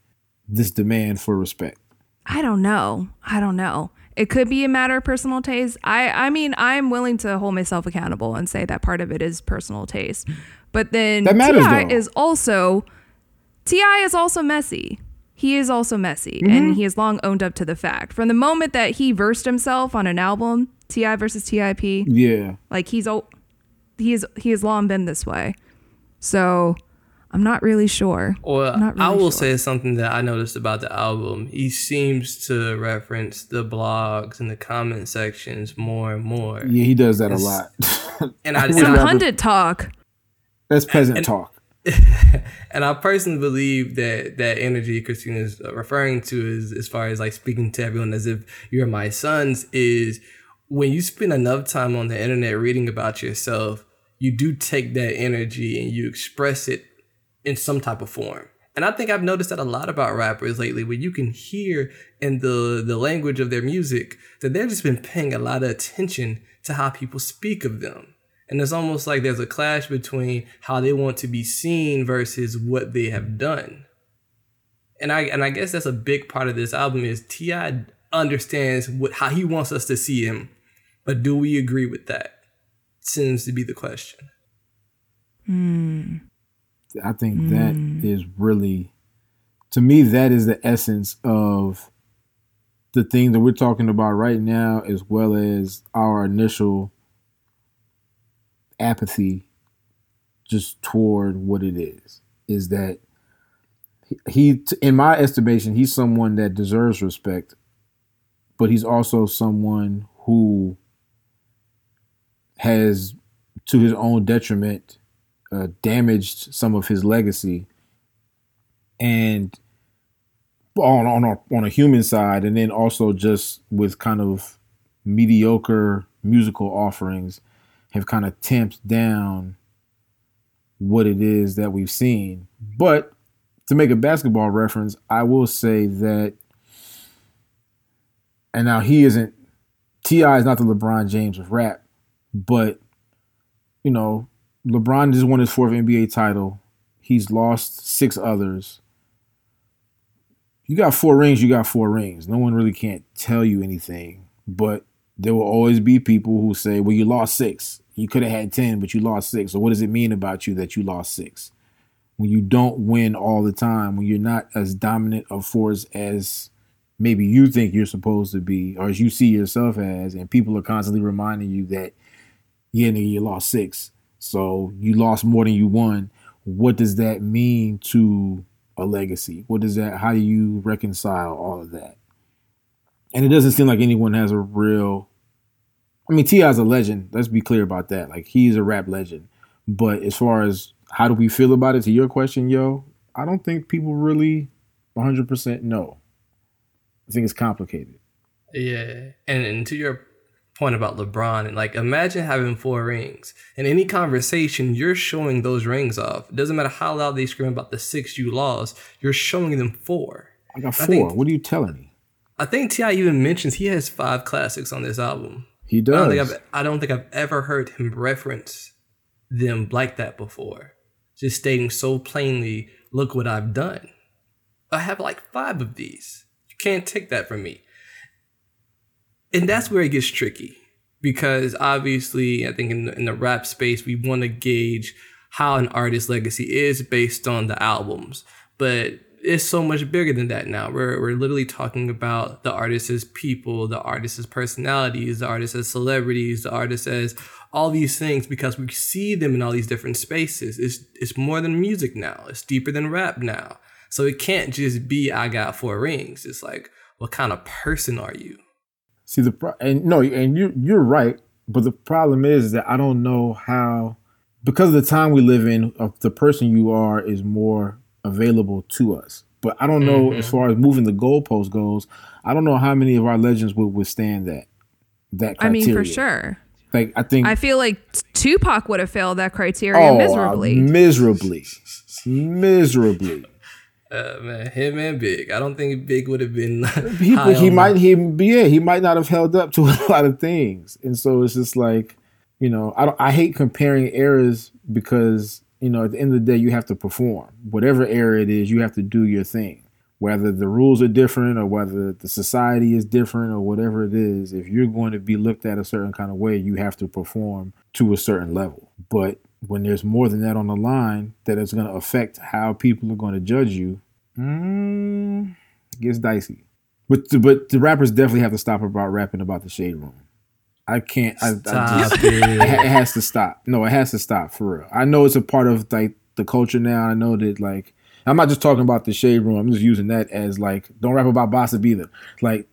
this demand for respect? I don't know. I don't know. It could be a matter of personal taste. I I mean, I'm willing to hold myself accountable and say that part of it is personal taste. But then That matters, Ti though. is also Ti is also messy. He is also messy, Mm-hmm. and he has long owned up to the fact. From the moment that he versed himself on an album, Ti versus Tip, Yeah. like he's he is he has long been this way. So I'm not really sure. Well, Not I will sure. say something that I noticed about the album. He seems to reference the blogs and the comment sections more and more. Yeah, he does that a lot. [laughs] And I, Some and Some pundit talk. That's peasant talk. [laughs] and I personally believe that that energy Christina is uh, referring to is as far as like speaking to everyone as if you're my sons is when you spend enough time on the internet reading about yourself, you do take that energy and you express it in some type of form. And I think I've noticed that a lot about rappers lately, where you can hear in the the language of their music that they've just been paying a lot of attention to how people speak of them. And it's almost like there's a clash between how they want to be seen versus what they have done. And I and I guess that's a big part of this album is Ti understands what how he wants us to see him, but do we agree with that? Seems to be the question. Hmm. I think that mm. is really, to me, that is the essence of the thing that we're talking about right now, as well as our initial apathy just toward what it is. Is that he, in my estimation, he's someone that deserves respect, but he's also someone who has, to his own detriment, uh, damaged some of his legacy, and on on a, on a human side, and then also just with kind of mediocre musical offerings, have kind of tamped down what it is that we've seen. But to make a basketball reference, I will say that, and now he isn't. Ti is not the LeBron James of rap, but you know, LeBron just won his fourth NBA title. He's lost six others. You got four rings, you got four rings. No one really can't tell you anything. But there will always be people who say, well, you lost six. You could have had 10, but you lost six. So what does it mean about you that you lost six? When you don't win all the time, when you're not as dominant a force as maybe you think you're supposed to be, or as you see yourself as, and people are constantly reminding you that, yeah, nigga, you lost six. So you lost more than you won. What does that mean to a legacy? What does that? How do you reconcile all of that? And it doesn't seem like anyone has a real. I mean, Ti is a legend. Let's be clear about that. Like he's a rap legend. But as far as how do we feel about it, to your question, yo, I don't think people really 100% know. I think it's complicated. Yeah, and, and to your point about LeBron, and like imagine having four rings. In any conversation, you're showing those rings off. It doesn't matter how loud they scream about the six you lost, you're showing them four. I got I four. think- what are you telling me? I think Ti even mentions he has five classics on this album. He I don't, think does. I've, I don't think I've ever heard him reference them like that before. Just stating so plainly, look what I've done. I have like five of these. You can't take that from me. And that's where it gets tricky because obviously, I think in the, in the rap space, we want to gauge how an artist's legacy is based on the albums. But it's so much bigger than that now. We're, we're literally talking about the artist as people, the artist as personalities, the artist as celebrities, the artist as all these things because we see them in all these different spaces. It's, it's more than music now, it's deeper than rap now. So it can't just be I got four rings. It's like, what kind of person are you? See the pro- and no, and you you're right, but the problem is that I don't know how because of the time we live in, the person you are is more available to us. But I don't know as far as moving the goalpost goes. I don't know how many of our legends would withstand that. That I mean, for sure. Like I think I feel like Tupac would have failed that criteria oh, miserably. uh, miserably, miserably. Uh, man, him and Big. I don't think Big would have been. [laughs] He, he might he yeah he might not have held up to [laughs] a lot of things, and so it's just like you know I don't I hate comparing eras because you know at the end of the day you have to perform whatever era it is you have to do your thing whether the rules are different or whether the society is different or whatever it is if you're going to be looked at a certain kind of way you have to perform to a certain level but when there's more than that on the line that is going to affect how people are going to judge you mm, it gets dicey but the, but the rappers definitely have to stop about rapping about the shade room i can't I, I just, it, it. has to stop. No, it has to stop for real. I know it's a part of like the culture now. I know that like I'm not just talking about the shade room. I'm just using that as like don't rap about gossip either. Like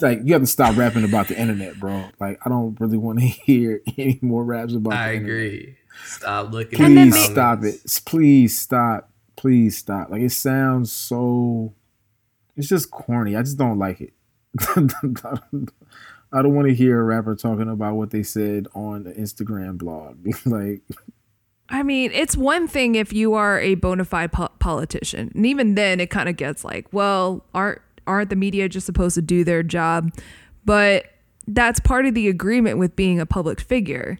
like you have to stop rapping about the internet, bro. Like I don't really want to [laughs] hear any more raps about. I internet. Agree. Stop looking. And then at Please stop it. Please stop. Please stop. Like it sounds so. It's just corny. I just don't like it. [laughs] I don't want to hear a rapper talking about what they said on the Instagram blog. [laughs] like, I mean, it's one thing if you are a bona fide po- politician, and even then, it kind of gets like, well, aren't aren't the media just supposed to do their job? But that's part of the agreement with being a public figure,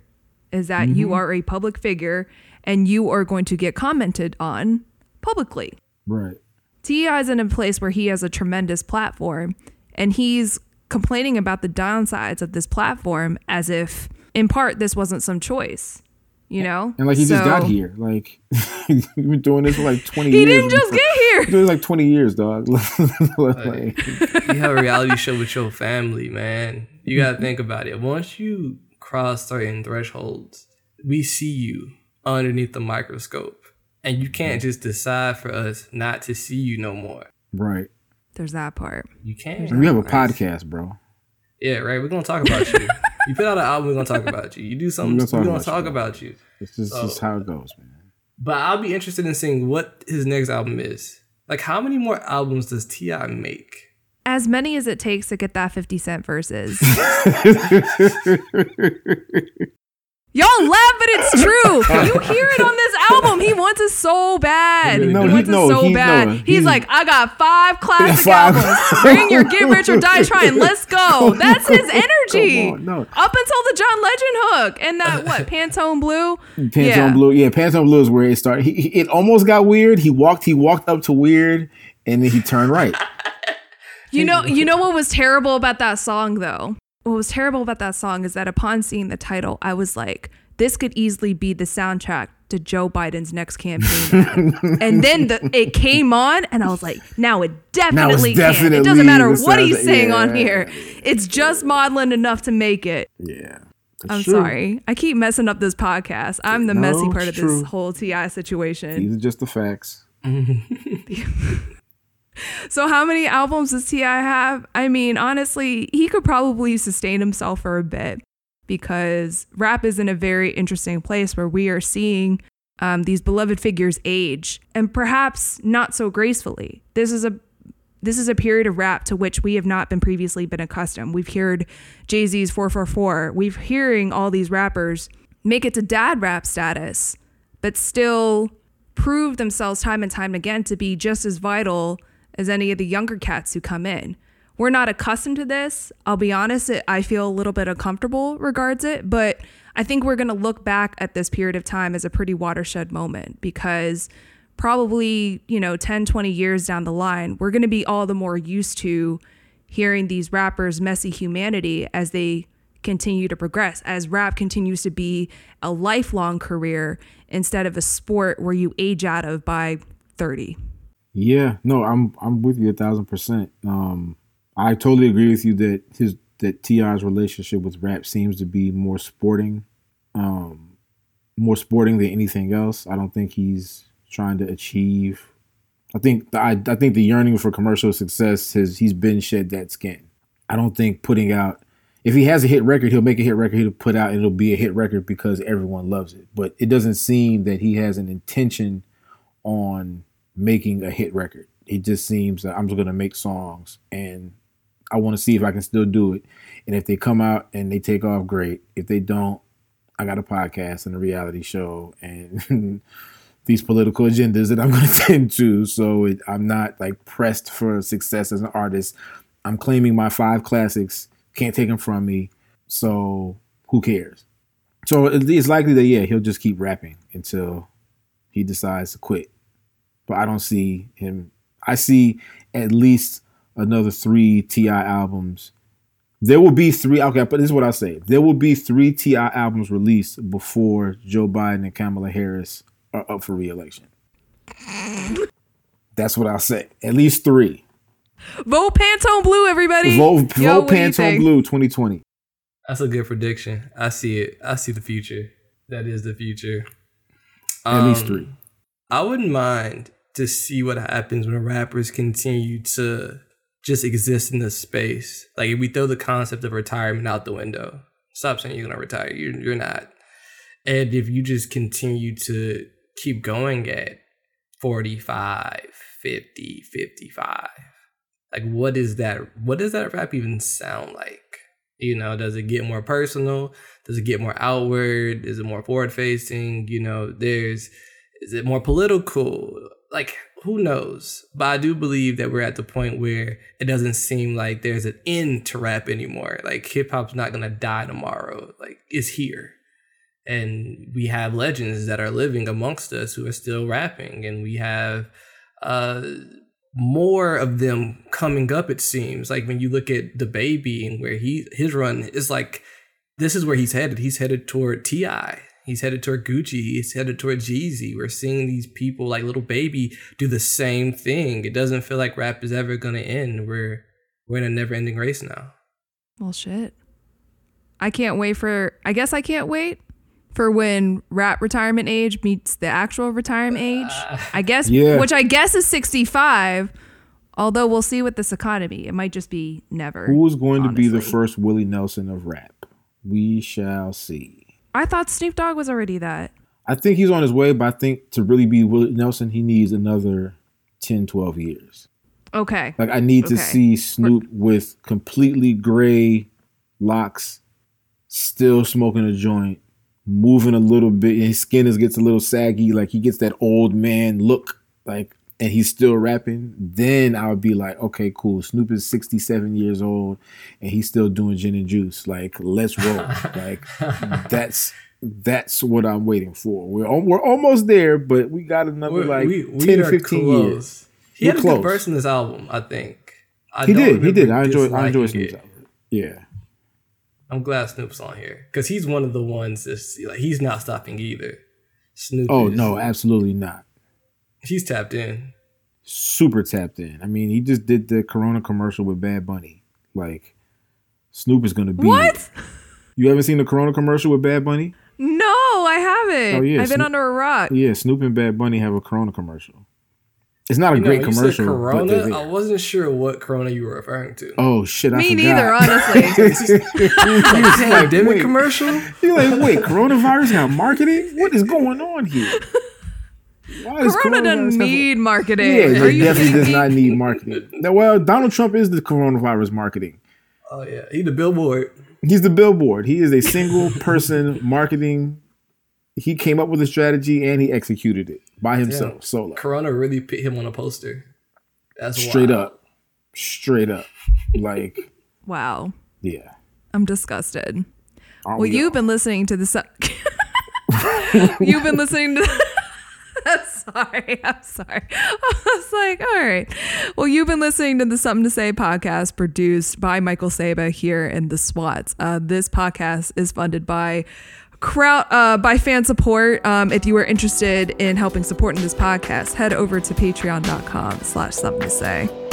is that you mm-hmm. are a public figure and you are going to get commented on publicly. right. Ti is in a place where he has a tremendous platform, and he's complaining about the downsides of this platform as if, in part, this wasn't some choice. You know, And like he just got here. Like [laughs] you've been doing this for like twenty He years. didn't just get [laughs] here. You're doing like twenty years, dog. [laughs] like, you have a reality show with your family, man. You gotta think about it. Once you cross certain thresholds, we see you underneath the microscope. And you can't just decide for us not to see you no more. right. There's that part. You can't. We have a podcast, bro. Yeah, right. We're gonna talk about you. [laughs] you put out an album, we're gonna talk about you. You do something, We're we're gonna gonna talk talk, about about, you. It's just, just how it goes, man. But I'll be interested in seeing what his next album is. Like, how many more albums does Ti make? As many as it takes to get that 50 Cent verses. [laughs] Y'all laugh, but it's true. [laughs] You hear it on this album. He wants it so bad. No, he he- wants no, it so he- bad. no, he's, he's- like, I got five [laughs] classic Five. albums. Bring your Get Rich or Die Trying. Let's go. That's his energy. On, no. Up until the John Legend hook and that what Pantone Blue. Pantone Yeah. Blue, yeah, Pantone Blue is where it started. He, he, it almost got weird. He walked, he walked up to weird, and then he turned right. You know, you know what was terrible about that song though? What was terrible about that song is that upon seeing the title, I was like, this could easily be the soundtrack to Joe Biden's next campaign. [laughs] and then the, it came on and I was like, now it definitely can. It doesn't matter what he's soundtrack. saying on here. It's just maudlin enough to make it. Yeah, I'm true. sorry. I keep messing up this podcast. I'm the No, messy part of it's this true. whole TI situation. These are just the facts. [laughs] So how many albums does Ti have? I mean, honestly, he could probably sustain himself for a bit because rap is in a very interesting place where we are seeing um, these beloved figures age and perhaps not so gracefully. This is a this is a period of rap to which we have not been previously been accustomed. We've heard Jay Z's 444. We've hearing all these rappers make it to dad rap status, but still prove themselves time and time again to be just as vital as any of the younger cats who come in. we're not accustomed to this. I'll be honest, it, I feel a little bit uncomfortable regards it, but I think we're going to look back at this period of time as a pretty watershed moment because probably, you know, 10, 20 years down the line, we're going to be all the more used to hearing these rappers' messy humanity as they continue to progress, as rap continues to be a lifelong career instead of a sport where you age out of by 30. Yeah, no, I'm I'm with you a thousand percent. Um, I totally agree with you that his that T.I.'s relationship with rap seems to be more sporting, um, more sporting than anything else. I don't think he's trying to achieve. I think the, I, I think the yearning for commercial success has he's been shed that skin. I don't think putting out if he has a hit record, he'll make a hit record. He'll put out and it'll be a hit record because everyone loves it. But it doesn't seem that he has an intention on making a hit record. It just seems that I'm just gonna make songs and I want to see if I can still do it. And if they come out and they take off, great. If they don't, I got a podcast and a reality show and [laughs] these political agendas that I'm going [laughs] to tend to. So it, I'm not like pressed for success as an artist. I'm claiming my five classics. Can't take them from me. So who cares? So it's likely that yeah, he'll just keep rapping until he decides to quit. But I don't see him. I see at least another three T.I. albums. There will be three. Okay, but this is what I say. There will be three T.I. albums released before Joe Biden and Kamala Harris are up for reelection. That's what I'll say. At least three. Vote Pantone Blue, everybody. Vote, Yo, vote Pantone Blue 2020. That's a good prediction. I see it. I see the future. That is the future. At um, least three. I wouldn't mind to see what happens when rappers continue to just exist in this space. Like if we throw the concept of retirement out the window, stop saying you're gonna retire. You're you're not. And if you just continue to keep going at 45, 50, 55, like what is that what does that rap even sound like? You know, does it get more personal? Does it get more outward? Is it more forward facing? You know, there's is it more political? Like who knows? But I do believe that we're at the point where it doesn't seem like there's an end to rap anymore. Like hip hop's not gonna die tomorrow. Like it's here. And we have legends that are living amongst us who are still rapping. And we have uh more of them coming up, it seems. Like when you look at the baby and where he his run is like this is where he's headed. He's headed toward T.I. He's headed toward Gucci. He's headed toward Jeezy. We're seeing these people like Lil Baby do the same thing. It doesn't feel like rap is ever gonna end. We're we're in a never ending race now. Well, shit. I can't wait for. I guess I can't wait for when rap retirement age meets the actual retirement age. I [laughs] guess, yeah. which I guess is sixty five. Although we'll see with this economy, it might just be never. Who is going honestly. to be the first Willie Nelson of rap? We shall see. I thought Snoop Dogg was already that. I think he's on his way, but I think to really be Willie Nelson, he needs another 10, 12 years. Okay. Like I need okay. to see Snoop with completely gray locks, still smoking a joint, moving a little bit. His skin is gets a little saggy, like he gets that old man look, like and he's still rapping, then I would be like, okay, cool. Snoop is 67 years old and he's still doing gin and juice. Like, let's roll. [laughs] like, that's that's what I'm waiting for. We're we're almost there, but we got another we're, like we, we 10, 15 close. years. He we're had a close. good verse in this album, I think. I he did. He did. I enjoyed. I enjoyed Snoop's album. Yeah. I'm glad Snoop's on here because he's one of the ones that's like he's not stopping either. Snoop. Oh is, no, absolutely not. He's tapped in. Super tapped in. I mean, he just did the Corona commercial with Bad Bunny. Like, Snoop is gonna be. What? [laughs] You haven't seen the Corona commercial with Bad Bunny? No, I haven't. Oh yeah, I've Snoop, been under a rock. Yeah, Snoop and Bad Bunny have a Corona commercial. It's not a you great know, commercial. corona, I wasn't sure what Corona you were referring to. Oh shit! I Me forgot. neither, [laughs] honestly. [laughs] pandemic commercial. You're like, wait, coronavirus got marketing? What is going on here? Why Corona doesn't need marketing. Yeah, it definitely does not need marketing. Well, Donald Trump is the coronavirus marketing. Oh yeah, he's the billboard. He's the billboard. He is a single [laughs] person marketing. He came up with a strategy and he executed it by himself, Damn. solo. Corona really put him on a poster. That's straight wild. up, Straight up. Like, Wow. yeah. I'm disgusted. Aren't Well, we you've all? been listening to the. Su- [laughs] [laughs] you've been listening to. [laughs] sorry, I'm sorry. [laughs] I was like, all right. Well, you've been listening to the Something to Say podcast produced by Michael Saba here in the SWATs. Uh, this podcast is funded by crowd uh, by fan support. Um, if you are interested in helping supporting this podcast, head over to patreon.com slash something to say.